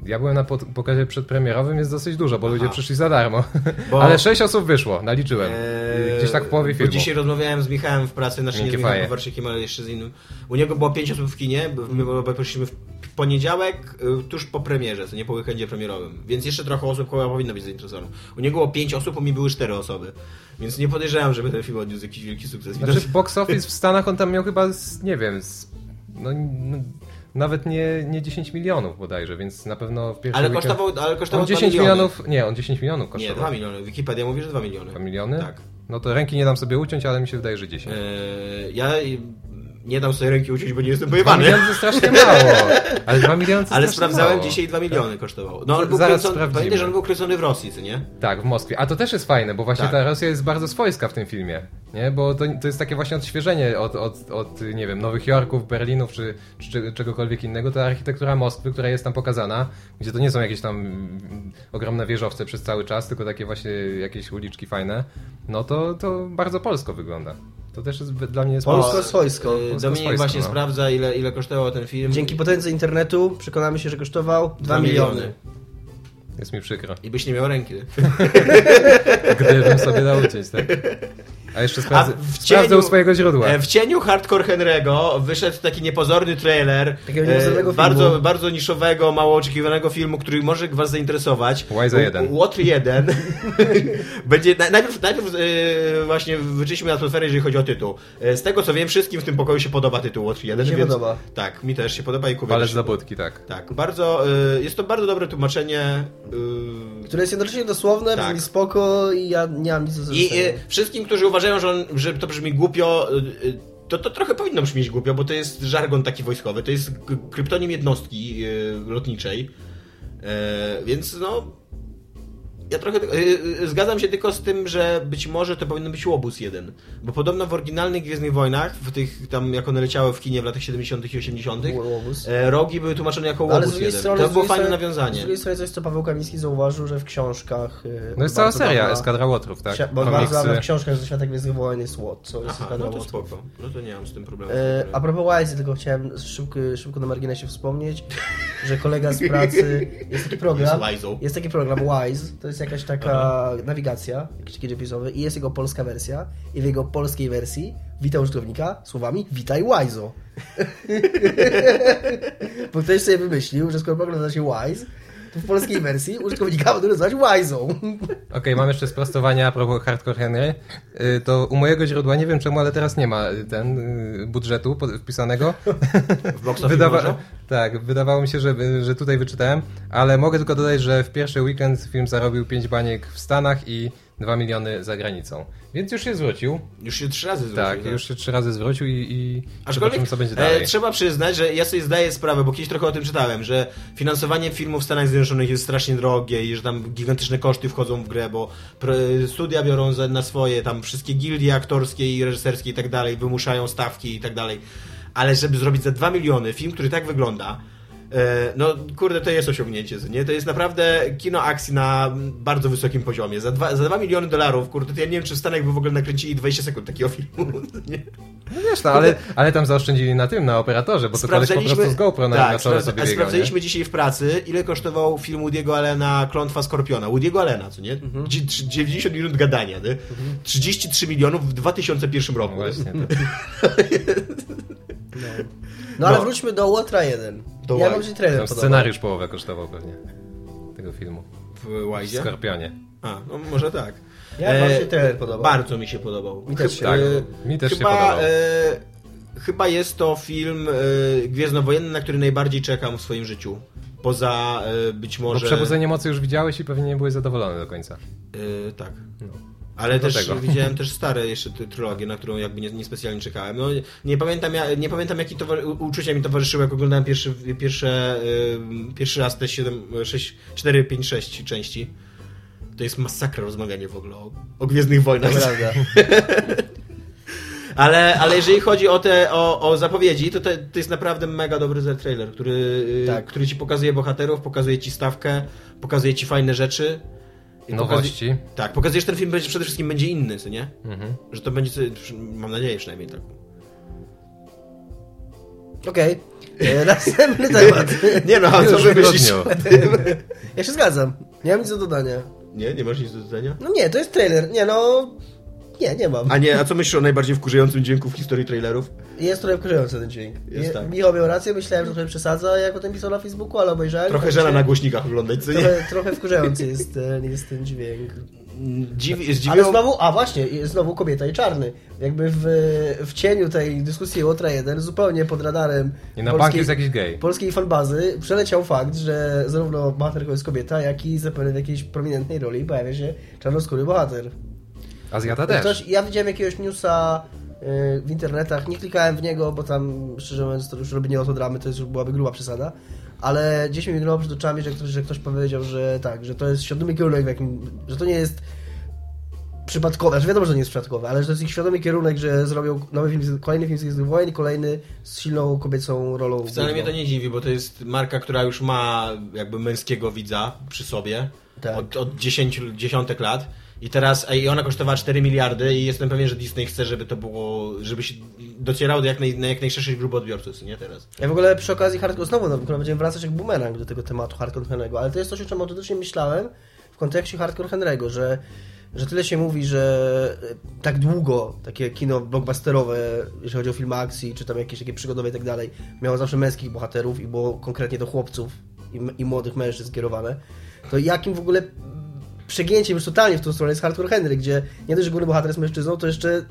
Ja byłem na po- pokazie przedpremierowym, jest dosyć dużo, bo Aha. ludzie przyszli za darmo. Bo- Ale sześć osób wyszło, naliczyłem. Eee, Gdzieś tak w połowie bo filmu. Dzisiaj rozmawiałem z Michałem w pracy, znaczy nie z Michałem ale jeszcze z innym. U niego było pięć osób w kinie, bo my obaj poszliśmy w poniedziałek, y, tuż po premierze, co nie po weekendzie premierowym. Więc jeszcze trochę osób chyba powinno być zainteresowanych. U niego było pięć osób, u mnie były cztery osoby. Więc nie podejrzewam, żeby ten film odniósł jakiś wielki sukces. Znaczy box office w Stanach on tam miał chyba, z, nie wiem, z, no, nawet nie, nie 10 milionów bodajże, więc na pewno w pierwszym ale weekend- kosztował, ale kosztował On 2 10 miliony. milionów, nie, on 10 milionów Nie, kosztował. 2 miliony. Wikipedia mówi, że 2 miliony. 2 miliony? Tak. No to ręki nie dam sobie uciąć, ale mi się wydaje, że 10. Eee, ja nie dam sobie ręki uciąć, bo nie jestem 2 pojebany. miliony to strasznie mało. Ale 2 miliony to Ale sprawdzałem mało. dzisiaj 2 miliony kosztował. No on był Zaraz kręcony, sprawdzimy. pamiętaj, że on był kręcony w Rosji, co nie? Tak, w Moskwie. A to też jest fajne, bo właśnie Tak. ta Rosja jest bardzo swojska w tym filmie. Nie? Bo to, to jest takie właśnie odświeżenie od, od, od, nie wiem, Nowych Jorków, Berlinów czy, czy cze- czegokolwiek innego. Ta architektura Moskwy, która jest tam pokazana, gdzie to nie są jakieś tam ogromne wieżowce przez cały czas, tylko takie właśnie jakieś uliczki fajne, no to, to bardzo polsko wygląda. To też jest dla mnie sporo- Polsko swojsko. Eee, Polsko Dominik właśnie no. sprawdza, ile, ile kosztował ten film. Dzięki potędze internetu przekonamy się, że kosztował 2 Dwa miliony. miliony. Jest mi przykro. I byś nie miał ręki. Gdybym sobie dał uciąć, tak? A jeszcze sprawdzę, w sprawdzę cieniu- u swojego źródła. E, W cieniu Hardcore Henry'ego wyszedł taki niepozorny trailer Takiego niepozornego e, bardzo, filmu. bardzo niszowego, mało oczekiwanego filmu, który może was zainteresować. Łajza jeden. Łotr 1. Będzie, na- najpierw, najpierw e, właśnie wyczyśmy atmosferę, jeżeli chodzi o tytuł. E, z tego co wiem, wszystkim w tym pokoju się podoba tytuł Łotr 1. Mi się więc, podoba. Tak, mi też się podoba i Kubie Walec też się za podoba. budki, tak. Tak, bardzo, e, jest to bardzo dobre tłumaczenie. Które jest jednocześnie dosłowne, Tak. brzmi spoko i ja nie mam nic do I wszystkim, którzy uważają, uważają, że, on, że to brzmi głupio, y, y, to, to trochę powinno brzmieć głupio, bo to jest żargon taki wojskowy, to jest kryptonim jednostki y, lotniczej, E, więc no... Ja trochę y, y, zgadzam się tylko z tym, że być może to powinien być Łobuz jeden. Bo podobno w oryginalnych Gwiezdnych Wojnach, w tych tam jak one leciały w kinie w latach 70. i 80., Łobuz. e, rogi były tłumaczone jako Ale z Łobuz jeden. strony, To z było fajne strony- Z nawiązanie. drugiej strony coś, co Paweł Kamiński zauważył, że w książkach... y, No jest cała seria, dawna- Eskadra Łotrów, tak? Bo Komiksy. bardzo w książkach ze świata Gwiezdnych Wojen jest SWAT, co jest Aha, Eskadra no to Łotrów. spoko. No to nie mam z tym problemu. E, a propos Wise, tylko chciałem szybko, szybko na marginesie wspomnieć, że kolega z pracy, jest taki program, Jest jest taki program Wise, to jest jakaś taka nawigacja, jakiś GPS-owy i jest jego polska wersja i w jego polskiej wersji wita użytkownika słowami witaj Wise'o. Bo ktoś sobie wymyślił, że skoro program nazywa się Wise, w polskiej wersji użytkownika będą nazywać Wise'ą. Okej, mam jeszcze sprostowanie a propos Hardcore Henry. Y, To u mojego źródła, nie wiem czemu, ale teraz nie ma y, ten y, budżetu wpisanego. W Wydawa- tak, wydawało mi się, że, że tutaj wyczytałem, ale mogę tylko dodać, że w pierwszy weekend film zarobił 5 baniek w Stanach i 2 miliony za granicą. Więc już się zwrócił. Już się trzy razy zwrócił. Tak, już się trzy razy zwrócił i, i Aczkolwiek zobaczymy, co będzie dalej. e, trzeba przyznać, że ja sobie zdaję sprawę, bo kiedyś trochę o tym czytałem, że finansowanie filmów w Stanach Zjednoczonych jest strasznie drogie i że tam gigantyczne koszty wchodzą w grę, bo pr- studia biorą za, na swoje, tam wszystkie gildie aktorskie i reżyserskie i tak dalej, wymuszają stawki i tak dalej. Ale żeby zrobić za 2 miliony film, który tak wygląda, e, no kurde, to jest osiągnięcie, nie? To jest naprawdę kino akcji na bardzo wysokim poziomie. Za 2, za 2 miliony dolarów, kurde, to ja nie wiem, czy w Stanach by w ogóle nakręcili 20 sekund takiego filmu, nie? No wiesz, no, ale, ale tam zaoszczędzili na tym, na operatorze, bo to koleś po prostu z GoPro na, tak, na czole sobie a biegał, nie? sprawdzaliśmy dzisiaj w pracy, ile kosztował film Woody'ego Allena Klątwa Skorpiona. Woody'ego Allena, co nie? Mhm. Gdzie- trzy- 90 minut gadania, nie? 33 milionów w 2001 No roku. właśnie. No ale No. wróćmy do Łotra 1. Do ja się trailer Tam podobał. scenariusz połowę kosztował pewnie tego filmu. W W Wise? Skorpionie. A, no może tak. Ja wam się trailer podobał. Bardzo mi się podobał. Mi też się- Tak, e, mi też się chyba, podobał. E, chyba jest to film e, gwiezdnowojenny, na który najbardziej czekam w swoim życiu. Poza e, być Bo może... Przebudzenie Mocy już widziałeś i pewnie nie byłeś zadowolony do końca. E, tak. No. Ale też Dlatego. widziałem też stare jeszcze trylogie, na którą jakby nie, niespecjalnie czekałem. No, nie pamiętam, ja, nie pamiętam jakie uczucia mi towarzyszyły, jak oglądałem pierwszy, pierwsze, y, pierwszy raz te 7, 6, 4, 5, 6 części. To jest masakra rozmawianie w ogóle o, o Gwiezdnych Wojnach. To prawda. Ale, ale jeżeli chodzi o te o, o zapowiedzi, to, to to jest naprawdę mega dobry trailer, który, y, Tak. który ci pokazuje bohaterów, pokazuje ci stawkę, pokazuje ci fajne rzeczy. I Nowości. Pokazuje, tak, pokazuje, że ten film będzie, przede wszystkim będzie inny, co nie? Mhm. Że to będzie, mam nadzieję przynajmniej tak. Okej. E, Następny temat. Nie no, a co wy myślisz? Ja się zgadzam. Nie mam nic do dodania. Nie, nie masz nic do dodania? No nie, to jest trailer. Nie no... Nie, nie mam. A nie, a co myślisz o najbardziej wkurzającym dźwięku w historii trailerów? Jest trochę wkurzający ten dźwięk. Jest Je- tak. Michał miał rację, myślałem, że trochę przesadza, jak o tym pisał na Facebooku, ale obejrzałem. Trochę tak się- na głośnikach oglądać, co nie? Trochę, trochę wkurzający jest ten, jest ten dźwięk. Dziw, Ale zdziwiło... znowu, a właśnie, znowu kobieta i czarny. Jakby w, w cieniu tej dyskusji Łotra 1, zupełnie pod radarem I na bank jest jakiś gej. polskiej fanbazy przeleciał fakt, że zarówno bohaterką jest kobieta, jak i zapewne w jakiejś prominentnej roli pojawia się czarnoskóry bohater. Azjata też. Ktoś, ja widziałem jakiegoś newsa y, w internetach, nie klikałem w niego, bo tam szczerze mówiąc to już robienie autodramy to jest, już byłaby gruba przesada, ale gdzieś mi mignęło przed oczami, że ktoś, że ktoś powiedział, że tak, że to jest świadomy kierunek, w jakim, że to nie jest przypadkowe, znaczy wiadomo, że to nie jest przypadkowe, ale że to jest ich świadomy kierunek, że zrobią nowy film, kolejny film z Gwiezdnych Wojen i kolejny z silną kobiecą rolą. Wcale mnie to nie dziwi, bo to jest marka, która już ma jakby męskiego widza przy sobie Tak. od, od 10, dziesiątek lat. I teraz i ona kosztowała 4 miliardy i jestem pewien, że Disney chce, żeby to było, żeby się docierało do jak, naj, na jak najszerszej grupy odbiorców, nie teraz. Ja w ogóle przy okazji hardcore, znowu no, będziemy wracać jak bumerang do tego tematu hardcore Henry'ego, ale to jest coś, o czym autentycznie myślałem w kontekście hardcore Henry'ego, że, że tyle się mówi, że e, tak długo takie kino blockbusterowe, jeśli chodzi o filmy akcji, czy tam jakieś takie przygodowe i tak dalej, miało zawsze męskich bohaterów i było konkretnie do chłopców i, i młodych mężczyzn kierowane, to jakim w ogóle przegięciem już totalnie w tą stronę jest hardcore Henry, gdzie nie dość, że główny bohater jest mężczyzną, to jeszcze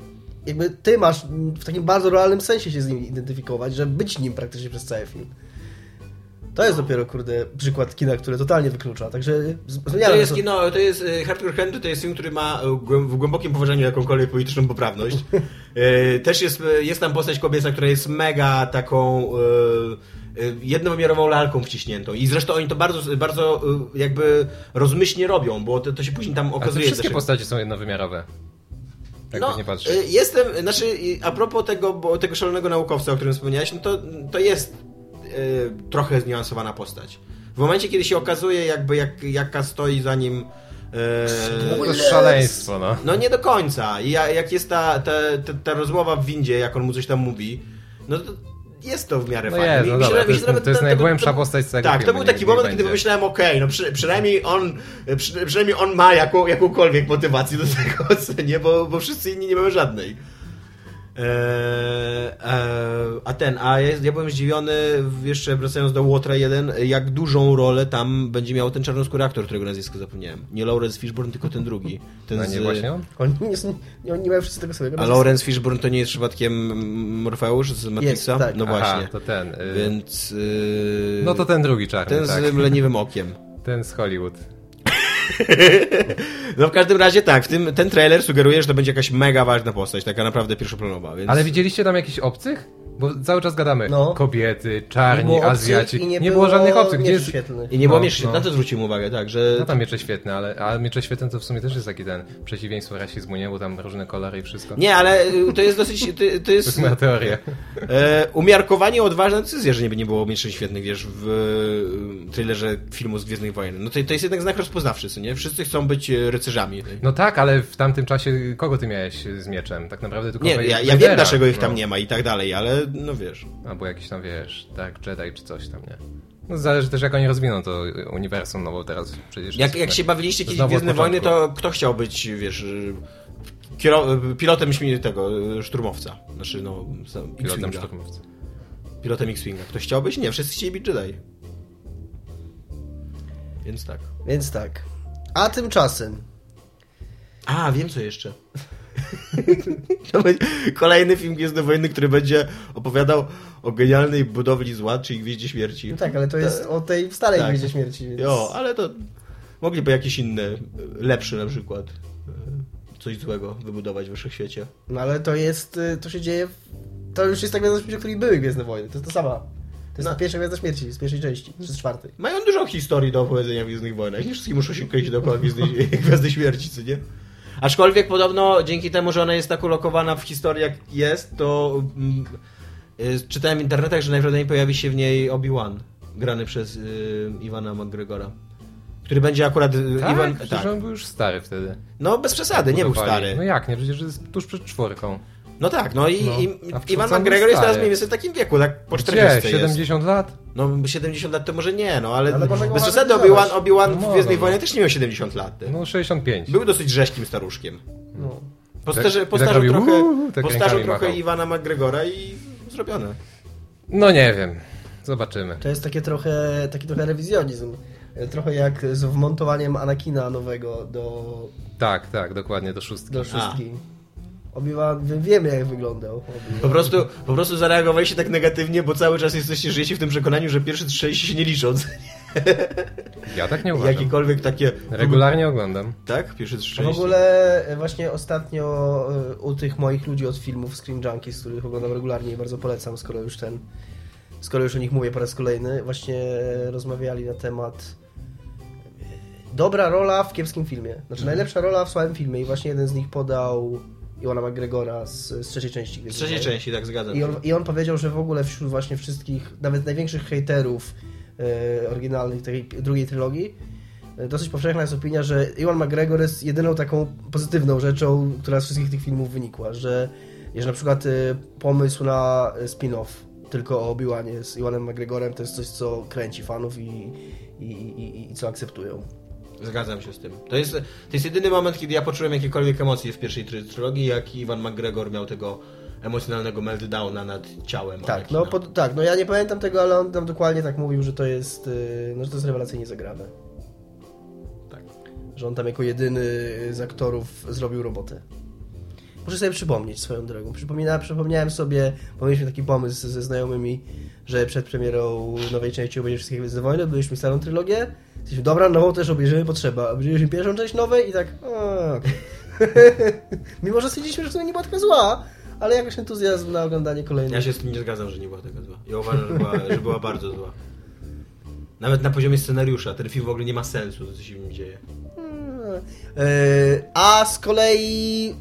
jakby ty masz w takim bardzo realnym sensie się z nim identyfikować, że być nim praktycznie przez cały film. To jest dopiero, kurde, przykład kina, które totalnie wyklucza, także To jest kino, to jest e, Hardcore Henry, to jest film, który ma e, w głębokim poważaniu jakąkolwiek polityczną poprawność. E, Też jest, e, jest tam postać kobieca, która jest mega taką e, e, jednowymiarową lalką wciśniętą. I zresztą oni to bardzo, bardzo e, jakby rozmyślnie robią, bo to, to się później tam okazuje. wszystkie dlaczego- postacie są jednowymiarowe. Tak no, nie patrzę. y, Jestem, znaczy, y, a propos tego, bo, tego szalonego naukowca, o którym wspomniałeś, no to, to jest y, trochę zniuansowana postać. W momencie, kiedy się okazuje, jakby jak, jaka stoi za nim. y, To jest szaleństwo, no. no nie do końca. I ja- jak jest ta, ta, ta, ta rozmowa w windzie, jak on mu coś tam mówi, no to jest to w miarę No fajne. jest, no dobra, to jest- to jest najgłębsza postać z całego Tak, to filmu, był taki moment, kiedy pomyślałem, okej, no przy, przynajmniej on przy, przynajmniej on ma jaką, jakąkolwiek motywację do tego, nie, bo, bo wszyscy inni nie mamy żadnej. Eee, eee, a ten, a ja, ja byłem zdziwiony, jeszcze wracając do Łotra 1, jak dużą rolę tam będzie miał ten czarnoskóry aktor, którego nazwisko zapomniałem. Nie Lawrence Fishburne, tylko ten drugi. Ten A nie z- właśnie on? Oni nie, są, nie, oni nie mają wszyscy tego samego A. Lawrence Fishburne to nie jest przypadkiem Morfeusz z Matrixa? tak. No Aha, właśnie. to ten. y, Więc... Yy, No to ten drugi czarny, Ten tak. z leniwym okiem. Ten z Hollywood. No w każdym razie tak, w tym, ten trailer sugeruje, że to będzie jakaś mega ważna postać, taka naprawdę pierwszoplanowa, więc... Ale widzieliście tam jakichś obcych? Bo cały czas gadamy. No. Kobiety, Nie czarni, Azjaci. i Nie, było żadnych obcych. Gdzie jest... I nie było No, mieczy, no. na to zwróciłem uwagę, tak, że... No tam miecze świetne, ale a miecze świetne to w sumie też jest taki ten przeciwieństwo rasizmu, nie? Bo tam różne kolory i wszystko. Nie, ale y, to jest dosyć... To, to To jest jest moja teoria. e, umiarkowanie odważna decyzja, że nie, nie było mieczy świetnych, wiesz, w e, trailerze filmu z Gwiezdnych Wojen. No to, to jest jednak znak rozpoznawczy, co nie? Wszyscy chcą być e, rycerzami. No tak, ale w tamtym czasie kogo ty miałeś z mieczem? Tak naprawdę tylko Nie, ja, ja wiem, dlaczego ich tam No. nie ma i tak dalej, ale no wiesz... Albo jakiś tam, wiesz, tak, Jedi czy coś tam, nie? No zależy też jak oni rozwiną to uniwersum, no bo teraz przecież... Jak, jak się bawiliście kiedyś w Gwiezdne Wojny, to kto chciał być, wiesz, kiero- pilotem tego, szturmowca? Znaczy, no, Pilotem X-Winga. szturmowcy. Pilotem X-Winga. Ktoś chciał być? Nie, wszyscy chcieli być Jedi. Więc tak. Więc tak. A tymczasem A, wiem co jeszcze. to będzie kolejny film Gwiezdne Wojny, który będzie opowiadał o genialnej budowli zła, czyli Gwieździe Śmierci. No tak, ale to jest o tej starej Tak. Gwieździe Śmierci. Więc... Jo, ale to mogliby jakieś inne, lepsze na przykład, y, coś złego wybudować w wszechświecie. No ale to jest, y, to się dzieje, w... to już jest ta Gwiazda Śmierci, w której były Gwiezdne Wojny. To jest to sama. To jest No. pierwsza Gwiazda Śmierci z pierwszej części, czy z czwartej. Mają dużo historii do opowiedzenia w Gwiezdnych Wojnach. Nie wszystkie muszą się kręcić dookoła Gwiezdnej, Gwiazdy Śmierci, co nie? Aczkolwiek podobno dzięki temu, że ona jest tak ulokowana w historii jak jest, to mm, y, czytałem w internetach, że najprawdopodobniej pojawi się w niej Obi-Wan, grany przez y, Iwana McGregora. Który będzie akurat... y, Tak? Iwan, Przecież on był już stary wtedy. No bez przesady, nie był stary. No jak nie? Przecież jest tuż przed czwórką. No tak, no i, No. i A Iwan McGregor jest teraz mniej więcej w takim wieku, tak po Gdzie? 40 jest. 70 lat? No 70 lat to może nie, no ale, Ale może go bez wyglądasz. Obi-Wan Obi-Wan No w Gwiezdnej mogą, Wojnie no. też nie miał 70 lat. No 65. Był dosyć rzeźkim staruszkiem. No. Postarzył, tak postarzył robił, trochę, tak postarzył trochę machał. Iwana McGregora i zrobione. No nie wiem. Zobaczymy. To jest takie trochę, taki trochę rewizjonizm. Trochę jak z wmontowaniem Anakina nowego do, Tak, tak, dokładnie, do szóstki. do szóstki. Obi-Wan, wiemy jak wyglądał. Po prostu, po prostu zareagowaliście tak negatywnie, bo cały czas jesteście, żyjecie w tym przekonaniu, że pierwsze trzy części się nie liczą. Ja tak nie uważam. Jakiekolwiek takie... Regularnie oglądam. Tak? Pierwsze trzy W części. ogóle e, właśnie ostatnio e, u tych moich ludzi od filmów Screen Junkies, których oglądam regularnie i bardzo polecam, skoro już ten, skoro już o nich mówię po raz kolejny, właśnie rozmawiali na temat e, dobra rola w kiepskim filmie. Znaczy najlepsza rola w słabym filmie i właśnie jeden z nich podał Iwana McGregora z, z trzeciej części. Z trzeciej Wojen. części, tak, zgadzam I on, I on powiedział, że w ogóle wśród właśnie wszystkich, nawet największych hejterów e, oryginalnych tej drugiej trylogii, e, dosyć powszechna jest opinia, że Ewan McGregor jest jedyną taką pozytywną rzeczą, która z wszystkich tych filmów wynikła, że, że na przykład e, pomysł na spin-off tylko o Obi-Wanie z Ewanem McGregorem to jest coś, co kręci fanów i, i, i, i co akceptują. Zgadzam się z tym. To jest, to jest jedyny moment, kiedy ja poczułem jakiekolwiek emocje w pierwszej try- trylogii, jak Iwan McGregor miał tego emocjonalnego meltdowna nad ciałem. Tak, Anakina. no, pod, tak, no ja nie pamiętam tego, ale on tam dokładnie tak mówił, że to jest, y, no, że to jest rewelacyjnie zagrane. Tak. Że on tam jako jedyny z aktorów zrobił robotę. Muszę sobie przypomnieć swoją drogą. Przypomina, przypomniałem sobie, bo mieliśmy taki pomysł ze znajomymi, że przed premierą nowej części obejrzymy wszystkie Gwiezdne Wojny, byliśmy starą trylogię. Jesteśmy, dobra, nową też obejrzymy, potrzeba. Obejrzyliśmy pierwszą część nowej i tak, okej. Mimo, że stwierdziliśmy, że w sumie nie była taka zła, ale jakoś entuzjazm na oglądanie kolejnej. Ja się z tym nie zgadzam, że nie była taka zła. Ja uważam, że była, że była bardzo zła. Nawet na poziomie scenariusza. Ten film w ogóle nie ma sensu, co się w nim dzieje. E, A z kolei,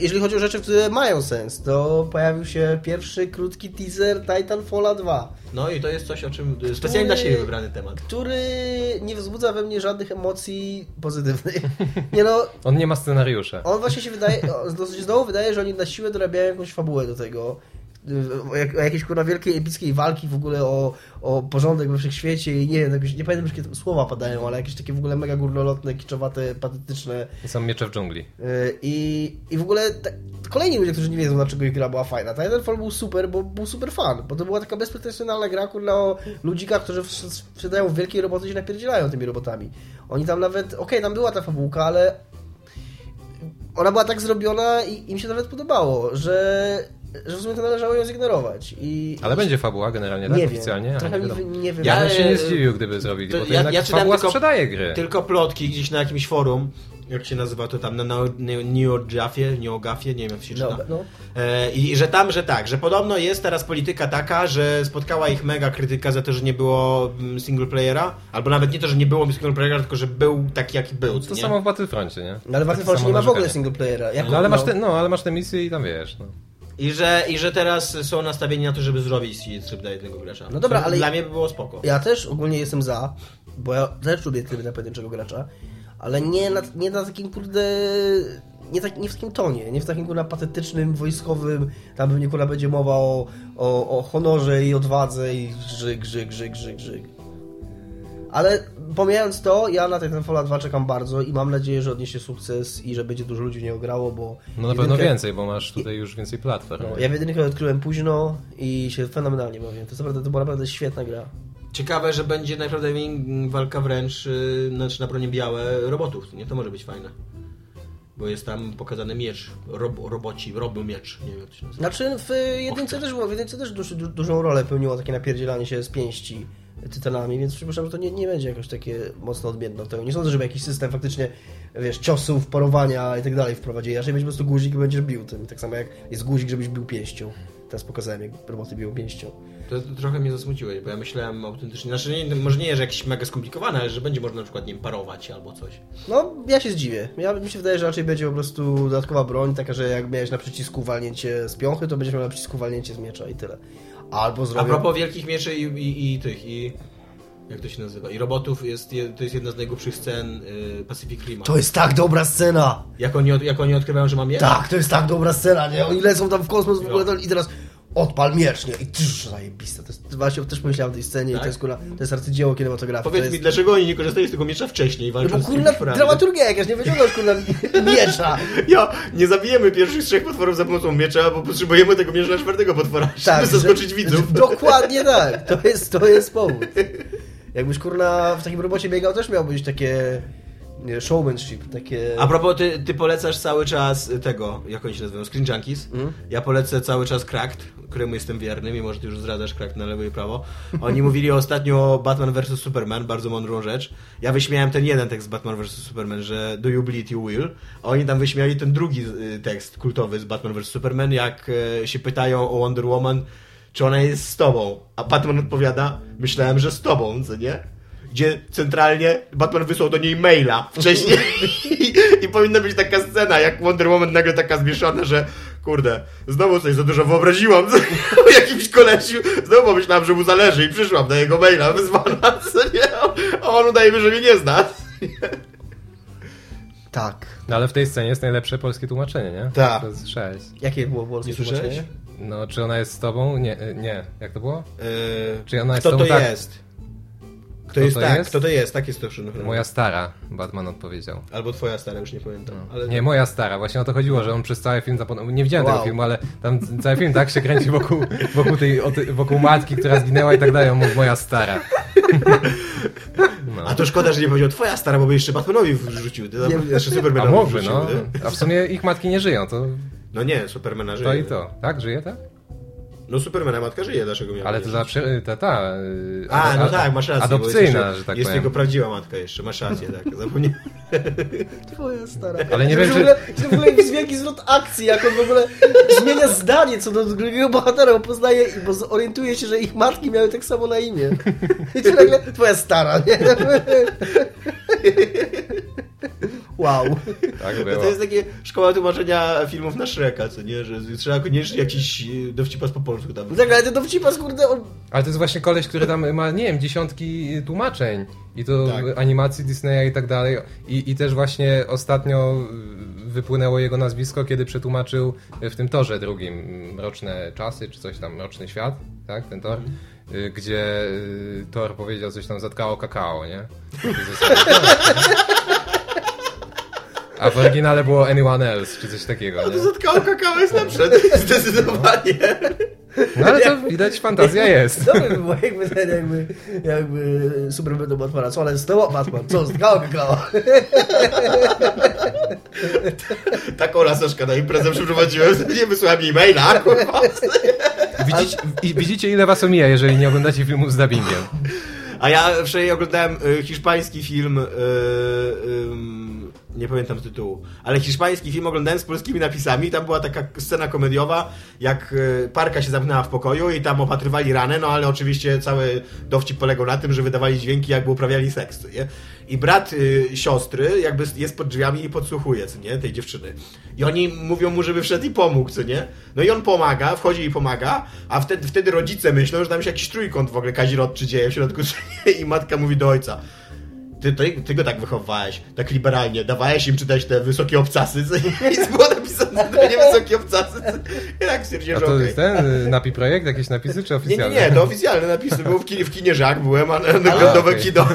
jeżeli chodzi o rzeczy, które mają sens, to pojawił się pierwszy krótki teaser Titanfalla 2, No i to jest coś, o czym specjalnie dla siebie wybrany temat. który nie wzbudza we mnie żadnych emocji pozytywnych. Nie no, On nie ma scenariusza. on właśnie się wydaje, znowu wydaje, że oni na siłę dorabiają jakąś fabułę do tego. O, jak, o jakiejś kurwa wielkiej, epickiej walki w ogóle o, o porządek we wszechświecie i nie wiem, nie pamiętam już jakie tam słowa padają, ale jakieś takie w ogóle mega górnolotne, kiczowate, patetyczne Są miecze w dżungli. Yy, I, I w ogóle kolejni ludzie, którzy nie wiedzą, dlaczego ich gra była fajna. Titanfall był super, bo był super fan, bo to była taka bezpretensjonalna gra kurna o ludzikach, którzy sprzedają wielkie roboty i się napierdzielają tymi robotami. Oni tam nawet, okej, tam była ta fabułka, ale ona była tak zrobiona i im się nawet podobało, że, że w sumie to należało ją zignorować. I, Ale będzie fabuła generalnie, tak? nie wiem, Oficjalnie? A, trochę nie mi, nie wiem. Ja, bym się nie zdziwił, gdyby zrobili, to bo to ja- jednak ja fabuła tylko- sprzedaje gry. Tylko plotki gdzieś na jakimś forum, jak się nazywa to tam, na NeoGafie, NeoGafie, nie wiem jak się czyta. No, no. E, I że tam, że tak, że podobno jest teraz polityka taka, że spotkała ich mega krytyka za to, że nie było mm, single playera, albo nawet nie to, że nie było single playera, tylko że był taki, jaki był. To nie? samo w Battlefroncie, nie? No, ale w Battlefront samo nie ma w ogóle narzekanie. single playera. Jak, No ale, masz te, no, ale masz te misje i tam wiesz. No. I że, I że teraz są nastawieni na to, żeby zrobić tryb dla jednego gracza. No dobra, Co ale- Dla mnie by było spoko. Ja też ogólnie jestem za, bo ja też lubię tryby na pojedynczego gracza, ale nie na, nie na takim kurde... Nie, tak, nie w takim tonie, nie w takim kurwa patetycznym, wojskowym, tam pewnie kurwa będzie mowa o, o, o honorze i odwadze i grzyk, grzyk, grzyk, grzyk, grzyk. Ale pomijając to, ja na Titanfalla 2 czekam bardzo i mam nadzieję, że odniesie sukces i że będzie dużo ludzi w niego grało, bo... no na pewno więcej, bo masz tutaj już więcej platform. No, ja w jedynkę odkryłem późno i się fenomenalnie bawię. To, jest naprawdę, to była naprawdę świetna gra. Ciekawe, że będzie najprawdopodobniej walka wręcz, yy, znaczy na bronie białe robotów, nie? To może być fajne. Bo jest tam pokazany miecz, rob, roboci, robił miecz, nie wiem jak to się nazywa. Znaczy w jedynce też było, w jedynce też duży, du, dużą rolę pełniło takie napierdzielanie się z pięści tytanami, więc przypuszczam, że to nie, nie będzie jakoś takie mocno odmienne od tego. Nie sądzę, żeby jakiś system faktycznie, wiesz, ciosów, parowania i tak dalej wprowadzili. Raczej będzie po prostu guzik i będziesz bił tym. Tak samo jak jest guzik, żebyś bił pięścią. Teraz pokazałem, jak roboty biją pięścią. To, to trochę mnie zasmuciłeś, bo ja myślałem autentycznie, znaczy nie, może nie, że jakieś mega skomplikowane, ale że będzie można na przykład nim parować albo coś. No, ja się zdziwię. Ja, mi się wydaje, że raczej będzie po prostu dodatkowa broń, taka, że jak miałeś na przycisku walnięcie z piąchy, to będziesz miał na przycisku walnięcie z miecza i tyle. Albo A zrobią... propos wielkich mieczy i, i, i tych, i jak to się nazywa, i robotów, jest, je- to jest jedna z najgłupszych scen y, Pacific Rima. To jest tak dobra scena! Jak oni, jak oni odkrywają, że mam miecz? Tak, to jest tak dobra scena, nie? Oni lecą tam w kosmos w ogóle i teraz odpal miecz, nie? I trz, zajebiste. To jest, właśnie też pomyślałem o tej scenie i Tak? to jest, kurwa, to jest arcydzieło kinematografii. Powiedz jest... mi, dlaczego oni nie korzystają z tego miecza wcześniej, No bo z tymi kurna, potworami? dramaturgia jakaś, nie wyciągasz kurna miecza. Ja, nie zabijemy pierwszych trzech potworów za pomocą miecza, bo potrzebujemy tego miecza czwartego potwora, Tak, żeby zaskoczyć że- widzów. Dokładnie tak, to jest, to jest powód. Jakbyś kurna w takim robocie biegał, też miałbyś takie nie, showmanship, takie... A propos, ty, ty polecasz cały czas tego, jak oni się nazywają, Screen Junkies. Mhm. Ja polecę cały czas Cracked, któremu jestem wierny, mimo że ty już zdradzasz Cracked na lewo i prawo. Oni mówili ostatnio o Batman vs Superman, bardzo mądrą rzecz. Ja wyśmiałem ten jeden tekst z Batman vs Superman, że do you bleed, you will. A oni tam wyśmiali ten drugi y, tekst kultowy z Batman vs Superman, jak e, się pytają o Wonder Woman, czy ona jest z tobą. A Batman odpowiada, myślałem, że z tobą, co nie? gdzie centralnie Batman wysłał do niej maila wcześniej I, i powinna być taka scena, jak Wonder Woman nagle taka zmieszana, że kurde, znowu coś za dużo wyobraziłam o jakimś kolesiu, znowu pomyślałam, że mu zależy i przyszłam do jego maila wyzwana, co nie? A on udaje mi, że mnie nie zna. Tak. No ale w tej scenie jest najlepsze polskie tłumaczenie, nie? Tak. To jest 6. Jakie było polskie Nie słyszałeś? tłumaczenie? No, czy ona jest z tobą? Nie, y, nie. Jak to było? Yy, Czy ona jest kto to tą tak- jest? Kto jest to tak? jest? Kto to jest? Tak jest to szynochrony. Moja stara, Batman odpowiedział. Albo twoja stara, już nie pamiętam. Ale... Nie, moja stara. Właśnie o to chodziło, że on przez cały film zapomniał. Nie widziałem Wow. tego filmu, ale tam cały film tak się kręci wokół, wokół, tej, wokół matki, która zginęła i tak dalej. On mówi, moja stara. No. A to szkoda, że nie powiedział twoja stara, bo by jeszcze Batmanowi wrzucił. Ty tam, Nie, jeszcze Superman A mógłby, wrzucił, no. nie? A w sumie ich matki nie żyją, to No nie, Supermana żyje. To i to. Tak? Żyje tak? No Supermana matka żyje, dlaczego miała Ale to nie za żyć? przy- ta, ta... y, A, no a- tak, masz rację. Adopcyjna, jest jeszcze, że tak Jest powiem. jego prawdziwa matka jeszcze, masz rację, tak. Zapomniałem. Twoja stara. Ale nie wiem, w czy- ogóle, czy... w ogóle jest wielki zwrot akcji, jak on w ogóle zmienia zdanie co do drugiego bohatera, bo poznaje, bo zorientuje się, że ich matki miały tak samo na imię. I nagle twoja stara, nie? Wow. Tak No było. to jest takie szkoła tłumaczenia filmów na Shreka, co nie? Że trzeba koniecznie jakiś e, dowcipas po polsku tam. Tak, ale ten dowcipas, kurde, on... Ale to jest właśnie koleś, który tam ma, nie wiem, dziesiątki tłumaczeń. I to Tak. animacji Disneya i tak dalej. I, I też właśnie ostatnio y, wypłynęło jego nazwisko, kiedy przetłumaczył w tym torze drugim mm, Roczne Czasy, czy coś tam, Roczny Świat, tak, ten tor. y, Gdzie Thor powiedział coś tam, zatkało kakao, nie? A w oryginale było Anyone Else, czy coś takiego, No to zatkało kakao jest lepsze, zdecydowanie. No ale to widać, fantazja jest. Dobry by było, jakby ten, jakby, jakby Superman do Batmana. Co, ale stało Batman? Co, zdgało kakao? Taką laseczkę na imprezę przeprowadziłem, nie wysłałem mi e-maila, kurwa. Widzicie, widzicie ile was omija, jeżeli nie oglądacie filmów z dubbingiem. A ja wczoraj oglądałem y, hiszpański film, y, ym, nie pamiętam tytułu, ale hiszpański film oglądałem z polskimi napisami. Tam była taka scena komediowa, jak y, parka się zamknęła w pokoju i tam opatrywali ranę, no ale oczywiście cały dowcip polegał na tym, że wydawali dźwięki, jakby uprawiali seks, nie? I brat y, siostry jakby jest pod drzwiami i podsłuchuje, co nie, tej dziewczyny. I oni mówią mu, żeby wszedł i pomógł, co nie? No i on pomaga, wchodzi i pomaga, a wtedy, wtedy rodzice myślą, że tam się jakiś trójkąt w ogóle kazirodczy dzieje w środku? I matka mówi do ojca, ty, ty, ty go tak wychowywałeś, tak liberalnie, dawałeś im czytać te wysokie obcasy, nie? I było napisane, że nie wysokie obcasy, nie? I tak stwierdziłem, że to okej. jest ten y, Napi Projekt, jakieś napisy, czy Nie, nie, oficjalne? nie, to oficjalne napisy. Był w kinie, w kinie Żak, byłem, a na, na Ale- nowe okej. kino.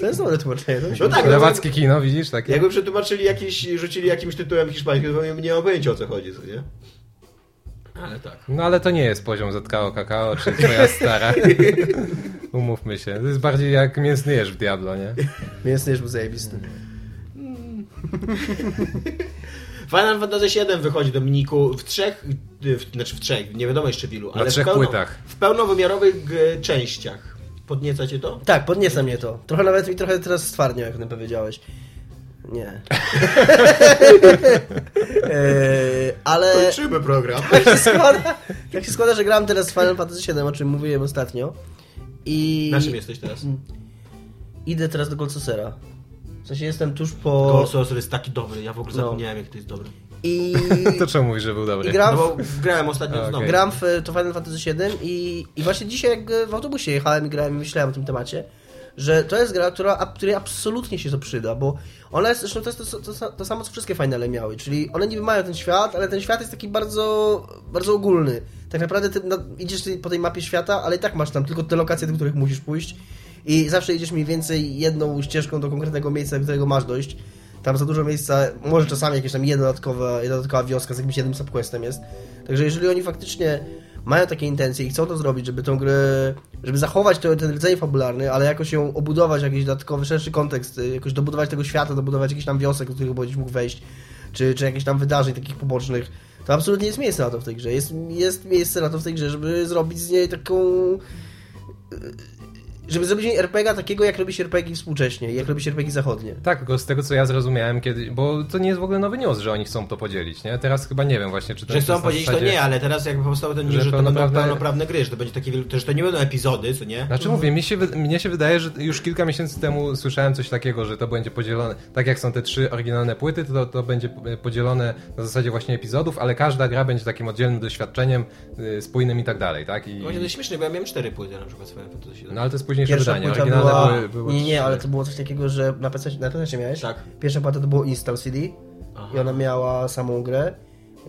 To jest dobre tłumaczenie. To No tak. Lewackie kino, widzisz, takie? Jakby przetłumaczyli jakiś, rzucili jakimś tytułem hiszpańskim, to nie mam pojęcia o co chodzi, co nie? Ale tak. No ale to nie jest poziom Zatkao Kakao, czy twoja stara. Umówmy się. To jest bardziej jak mięsny jeż w Diablo, nie? Mięsny już był zajebisty. Final Fantasy VII wychodzi Dominiku w trzech, w, znaczy w trzech, nie wiadomo jeszcze w ilu, ale trzech w, pełno, płytach. w pełnowymiarowych częściach. Podnieca cię to? Tak, podnieca mnie to. Trochę nawet mi trochę teraz stwarnia, jak to powiedziałeś. Nie. Eee, ale Kończymy program. tak się, składa, tak się składa, że gram teraz w Final Fantasy VII, o czym mówiłem ostatnio. I Na czym jesteś teraz? idę teraz do Goldsera. W sensie jestem tuż po... Gold Sorcerer jest taki dobry, ja w ogóle No. zapomniałem jak to jest dobry. I, To czemu mówisz, że był dobry? i gram No w, bo grałem ostatnio A, znowu. gram w to Final Fantasy VII i, i właśnie dzisiaj jak w autobusie jechałem i grałem i myślałem o tym temacie, że to jest gra, która, której absolutnie się to przyda, bo ona jest, zresztą to jest to, to, to samo, co wszystkie finale miały, czyli one niby mają ten świat, ale ten świat jest taki bardzo, bardzo ogólny. Tak naprawdę ty no, idziesz po tej mapie świata, ale i tak masz tam tylko te lokacje, do których musisz pójść i zawsze idziesz mniej więcej jedną ścieżką do konkretnego miejsca, do którego masz dojść. Tam za dużo miejsca, może czasami jakieś tam jedna dodatkowa, jedna dodatkowa wioska z jakimś jednym subquestem jest. Także jeżeli oni faktycznie mają takie intencje i chcą to zrobić, żeby tą grę, żeby zachować to, ten rdzeń fabularny, ale jakoś ją obudować, jakiś dodatkowy, szerszy kontekst, y, jakoś dobudować tego świata, dobudować jakiś tam wiosek, do których będziesz mógł wejść, czy, czy jakichś tam wydarzeń takich pobocznych, to absolutnie jest miejsce na to w tej grze. Jest, jest miejsce na to w tej grze, żeby zrobić z niej taką żeby zrobić z niej RPG takiego, jak robi się RPG współcześnie, jak robi się RPG zachodnie. Tak, tylko z tego co ja zrozumiałem kiedy, bo to nie jest w ogóle nowy news, że oni chcą to podzielić, nie? Teraz chyba nie wiem właśnie, czy to Że jest chcą na powiedzieć, to zasadzie- nie, ale teraz jakby powstało ten że news, że to będą pełnoprawne- gry, że to będzie takie, wielu- że to nie będą epizody, co nie? Znaczy mówię, mi się, mnie się wydaje, że już kilka miesięcy temu słyszałem coś takiego, że to będzie podzielone, tak jak są te trzy oryginalne płyty, to to będzie podzielone na zasadzie właśnie epizodów, ale każda gra będzie takim oddzielnym doświadczeniem, y, spójnym i tak dalej, tak? I, Właśnie to śmieszne, bo ja miałem cztery płyty na przykład VII. no ale to jest późniejsze Pierwsza płyta była... były, były nie, nie, ale to było coś takiego, że na PC, na PC miałeś? Tak. Pierwsza płyta to było install CD Aha. i ona miała samą grę,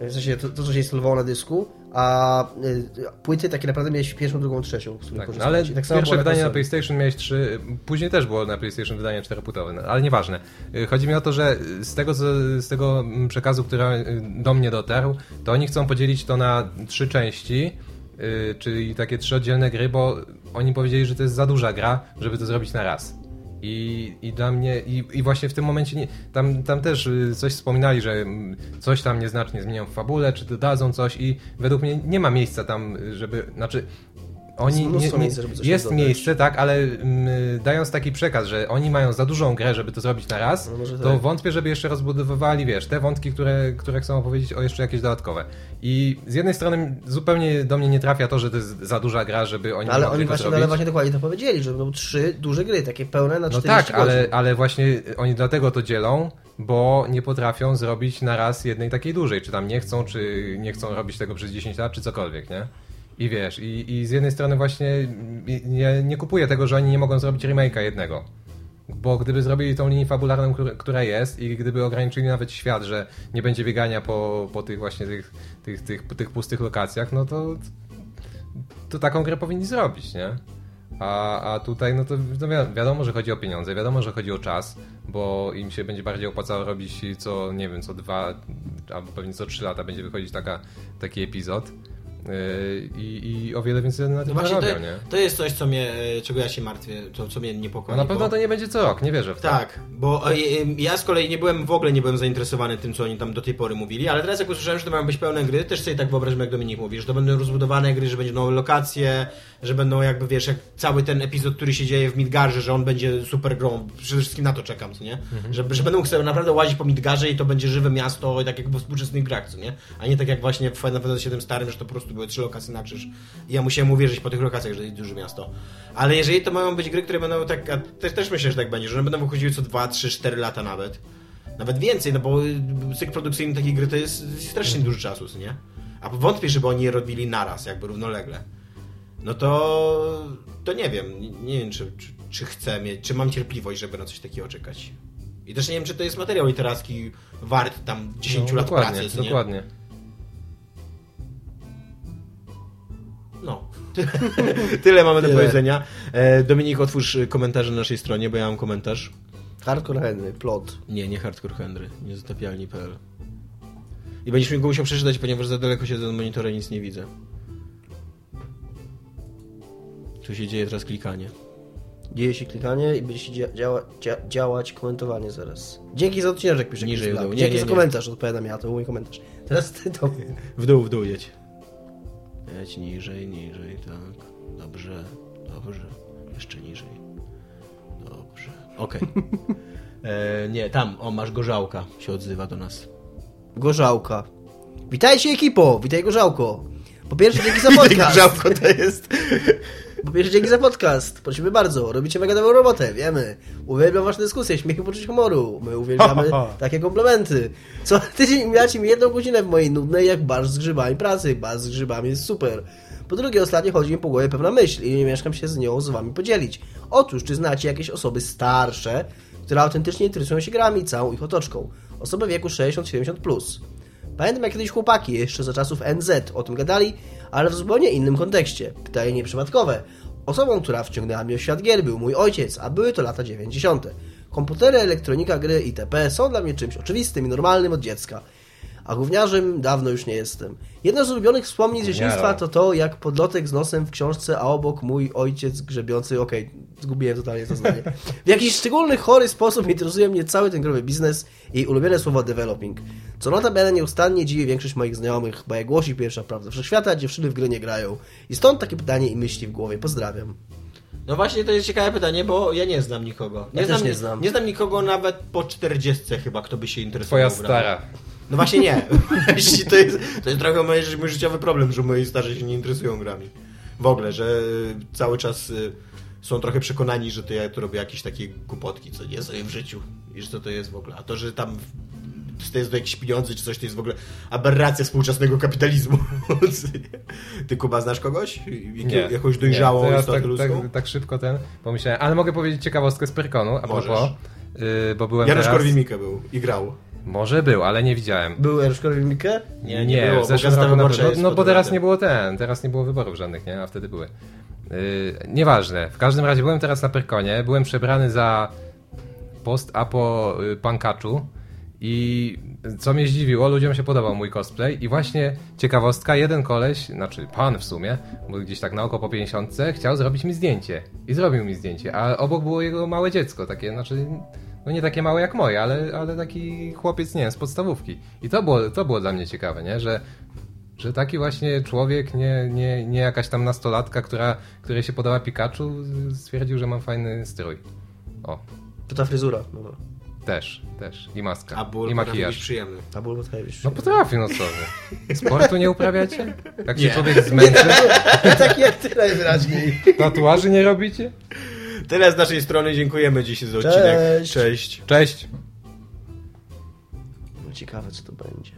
w sensie to, to co się instalowało na dysku, a y, płyty takie naprawdę miałeś pierwszą, drugą, trzecią, z Tak, no ale tak pierwsze wydanie na konsoli. PlayStation miałeś trzy, później też było na PlayStation wydanie czteropłytowe, no, ale nieważne. Y, Chodzi mi o to, że z tego, z tego mm, przekazu, który do mnie dotarł, to oni chcą podzielić to na trzy części, y, czyli takie trzy oddzielne gry, bo oni powiedzieli, że to jest za duża gra, żeby to zrobić na raz. I, i dla mnie, i, i właśnie w tym momencie, nie, tam, tam też y, coś wspominali, że mm, coś tam nieznacznie zmienią w fabule, czy dodadzą coś i według mnie nie ma miejsca tam, y, żeby, znaczy oni Jest nie, nie, jest miejsce, tak, ale mm, dając taki przekaz, że oni mają za dużą grę, żeby to zrobić na raz, No to tak. wątpię, żeby jeszcze rozbudowywali, wiesz, te wątki, które, które chcą opowiedzieć o jeszcze jakieś dodatkowe. I z jednej strony zupełnie do mnie nie trafia to, że to jest za duża gra, żeby oni No, ale oni właśnie, zrobić. ale właśnie dokładnie to powiedzieli, że będą trzy duże gry, takie pełne na No 40 tak, ale, ale właśnie oni dlatego to dzielą, bo nie potrafią zrobić na raz jednej takiej dużej. Czy tam nie chcą, czy nie chcą robić tego przez 10 lat, czy cokolwiek, nie? I wiesz, i, i z jednej strony właśnie nie, nie kupuję tego, że oni nie mogą zrobić remake'a jednego. Bo gdyby zrobili tą linię fabularną, która- jest i gdyby ograniczyli nawet świat, że nie będzie biegania po, po tych właśnie tych, tych, tych, tych pustych lokacjach, no to, to taką grę powinni zrobić, nie? A, a tutaj, no to no wi- wiadomo, że chodzi o pieniądze, wiadomo, że chodzi o czas, bo im się będzie bardziej opłacało robić co, nie wiem, co dwa, albo pewnie co trzy lata będzie wychodzić taka, taki epizod. Yy, I, I o wiele więcej na No tym właśnie zarobią, to, nie? to jest coś, co mnie, e, czego ja się martwię, to, co mnie niepokoi. No na pewno bo... to nie będzie co rok, nie wierzę w to. Tak, bo e, ja z kolei nie byłem, w ogóle nie byłem zainteresowany tym, co oni tam do tej pory mówili, ale teraz jak usłyszałem, że to mają być pełne gry, też sobie tak wyobrażam, jak Dominik mówi, że to będą rozbudowane gry, że będzie nowe lokacje, że będą jakby, wiesz, jak cały ten epizod, który się dzieje w Midgarze, że on będzie super grą, przede wszystkim na to czekam, co nie? Mhm. Że, że będą sobie naprawdę łazić po Midgarze i to będzie żywe miasto, tak jak we współczesnych grach, co nie? A nie tak jak właśnie w Final Fantasy VII starym, że to po prostu były trzy lokacje na krzyż i ja musiałem uwierzyć po tych lokacjach, że jest duże miasto. Ale jeżeli to mają być gry, które będą tak, a też, też myślę, że tak będzie, że one będą wychodziły co 2, 3, 4 lata nawet. Nawet więcej, no bo cykl produkcyjny takiej gry to jest, strasznie dużo czasu, nie? A wątpię, żeby oni je robili naraz, jakby równolegle. No to, to nie wiem, nie, wiem, czy, czy, czy chcę mieć, czy mam cierpliwość, żeby na coś takiego czekać. I też nie wiem, czy to jest materiał literacki wart tam 10 no, lat dokładnie, pracy, co nie? dokładnie. No. Tyle mamy do Tyle. powiedzenia. E, Dominik, otwórz komentarze na naszej stronie, bo ja mam komentarz. Hardcore Henry, plot. Nie, nie Hardcore Henry, niezatapialni.pl. I będziesz mi go musiał przeczytać, ponieważ za daleko siedzę od monitora i nic nie widzę. Tu się dzieje teraz klikanie. Dzieje się klikanie i będzie się dzia działa dzia działać komentowanie zaraz. Dzięki za odcinek, pisze Niżej w dół. Nie, Dzięki nie, za nie. komentarz, odpowiadam ja, to był mój komentarz. Teraz ty to. W dół, w dół jedź. Jedź niżej, niżej, tak. Dobrze, dobrze. Jeszcze niżej. Dobrze. Okej. E, Nie, tam, o, masz gorzałka, się odzywa do nas. Gorzałka. Witajcie ekipo, witaj Gorzałko. Po pierwsze dzięki za podcast. Gorzałko to jest... Po pierwsze dzięki za podcast. Prosimy bardzo, robicie mega dobrą robotę, wiemy. Uwielbiam wasze dyskusje, śmiech i poczucie humoru. My uwielbiamy takie komplementy. Co tydzień miacie mi jedną godzinę w mojej nudnej jak barsz z grzybami pracy. Barsz z grzybami jest super. Po drugie, ostatnio chodzi mi po głowie pewna myśl i nie mieszkam się z nią z wami podzielić. Otóż, czy znacie jakieś osoby starsze, które autentycznie interesują się grami całą ich otoczką? Osoby w wieku 60-70+. Plus. Pamiętam jak kiedyś chłopaki jeszcze za czasów NZ o tym gadali, ale w zupełnie innym kontekście. Pytanie nieprzypadkowe. Osobą, która wciągnęła mnie w świat gier był mój ojciec, a były to lata 90. Komputery, elektronika, gry itp. są dla mnie czymś oczywistym i normalnym od dziecka. A gówniarzem dawno już nie jestem. Jedno z ulubionych wspomnień z dzieciństwa to to, jak podlotek z nosem w książce, a obok mój ojciec grzebiący, okej, zgubiłem totalnie to zdanie. W jakiś szczególny, chory sposób interesuje mnie cały ten growy biznes i ulubione słowo developing. Co notabene nieustannie dziwi większość moich znajomych, bo jak głosi pierwsza prawda wszechświata, dziewczyny w gry nie grają. I stąd takie pytanie i myśli w głowie. Pozdrawiam. No właśnie, to jest ciekawe pytanie, bo ja nie znam nikogo. Ja też znam, nie znam. Nie znam nikogo nawet po 40 chyba, kto by się interesował Twoja grami. stara. No właśnie nie. To, jest, to jest trochę mój, mój życiowy problem, że moi starzy się nie interesują grami. W ogóle, że y, cały czas y, są trochę przekonani, że to ja tu robię jakieś takie głupotki, co nie sobie w życiu. I że co to jest w ogóle. A to, że tam w- to jest do jakieś pieniądze czy coś, to jest w ogóle aberracja współczesnego kapitalizmu. Ty Kuba znasz kogoś? Jakie, jakąś dojrzałą nie, istotę tak, ludzką? tak, tak szybko ten pomyślałem. Ale mogę powiedzieć ciekawostkę z Pyrkonu, a Możesz. propos. Yy, bo byłem Janusz teraz... Korwin-Mikke był i grał. Może był, ale nie widziałem. Był Erzkowi Mikke? Nie, nie było, w zeszłym roku na pewno. No pod bo teraz nie było ten, teraz nie było wyborów żadnych, nie? A wtedy były. Yy, nieważne. W każdym razie byłem teraz na Pyrkonie, byłem przebrany za post-apo y, pankaczu I co mnie zdziwiło, ludziom się podobał mój cosplay i właśnie ciekawostka, jeden koleś, znaczy pan w sumie, był gdzieś tak na oko po 50, chciał zrobić mi zdjęcie. I zrobił mi zdjęcie, a obok było jego małe dziecko, takie, znaczy, no nie takie małe jak moje, ale, ale taki chłopiec, nie wiem, z podstawówki. I to było, to było dla mnie ciekawe, nie, że że taki właśnie człowiek, nie, nie, nie jakaś tam nastolatka, która, której się podoba Pikachu, stwierdził, że mam fajny strój. O, To ta fryzura. No, no. też, też. I maska. A ból I potrafi być makijaż. przyjemny. A ból potrafi być No potrafię, no co wy. Sportu nie uprawiacie? Jak się Nie. człowiek zmęczy? tak jak ty najwyraźniej. Tatuaży nie robicie? Tyle z naszej strony, dziękujemy dzisiaj za odcinek. Cześć. Cześć. Cześć. No ciekawe, co to będzie.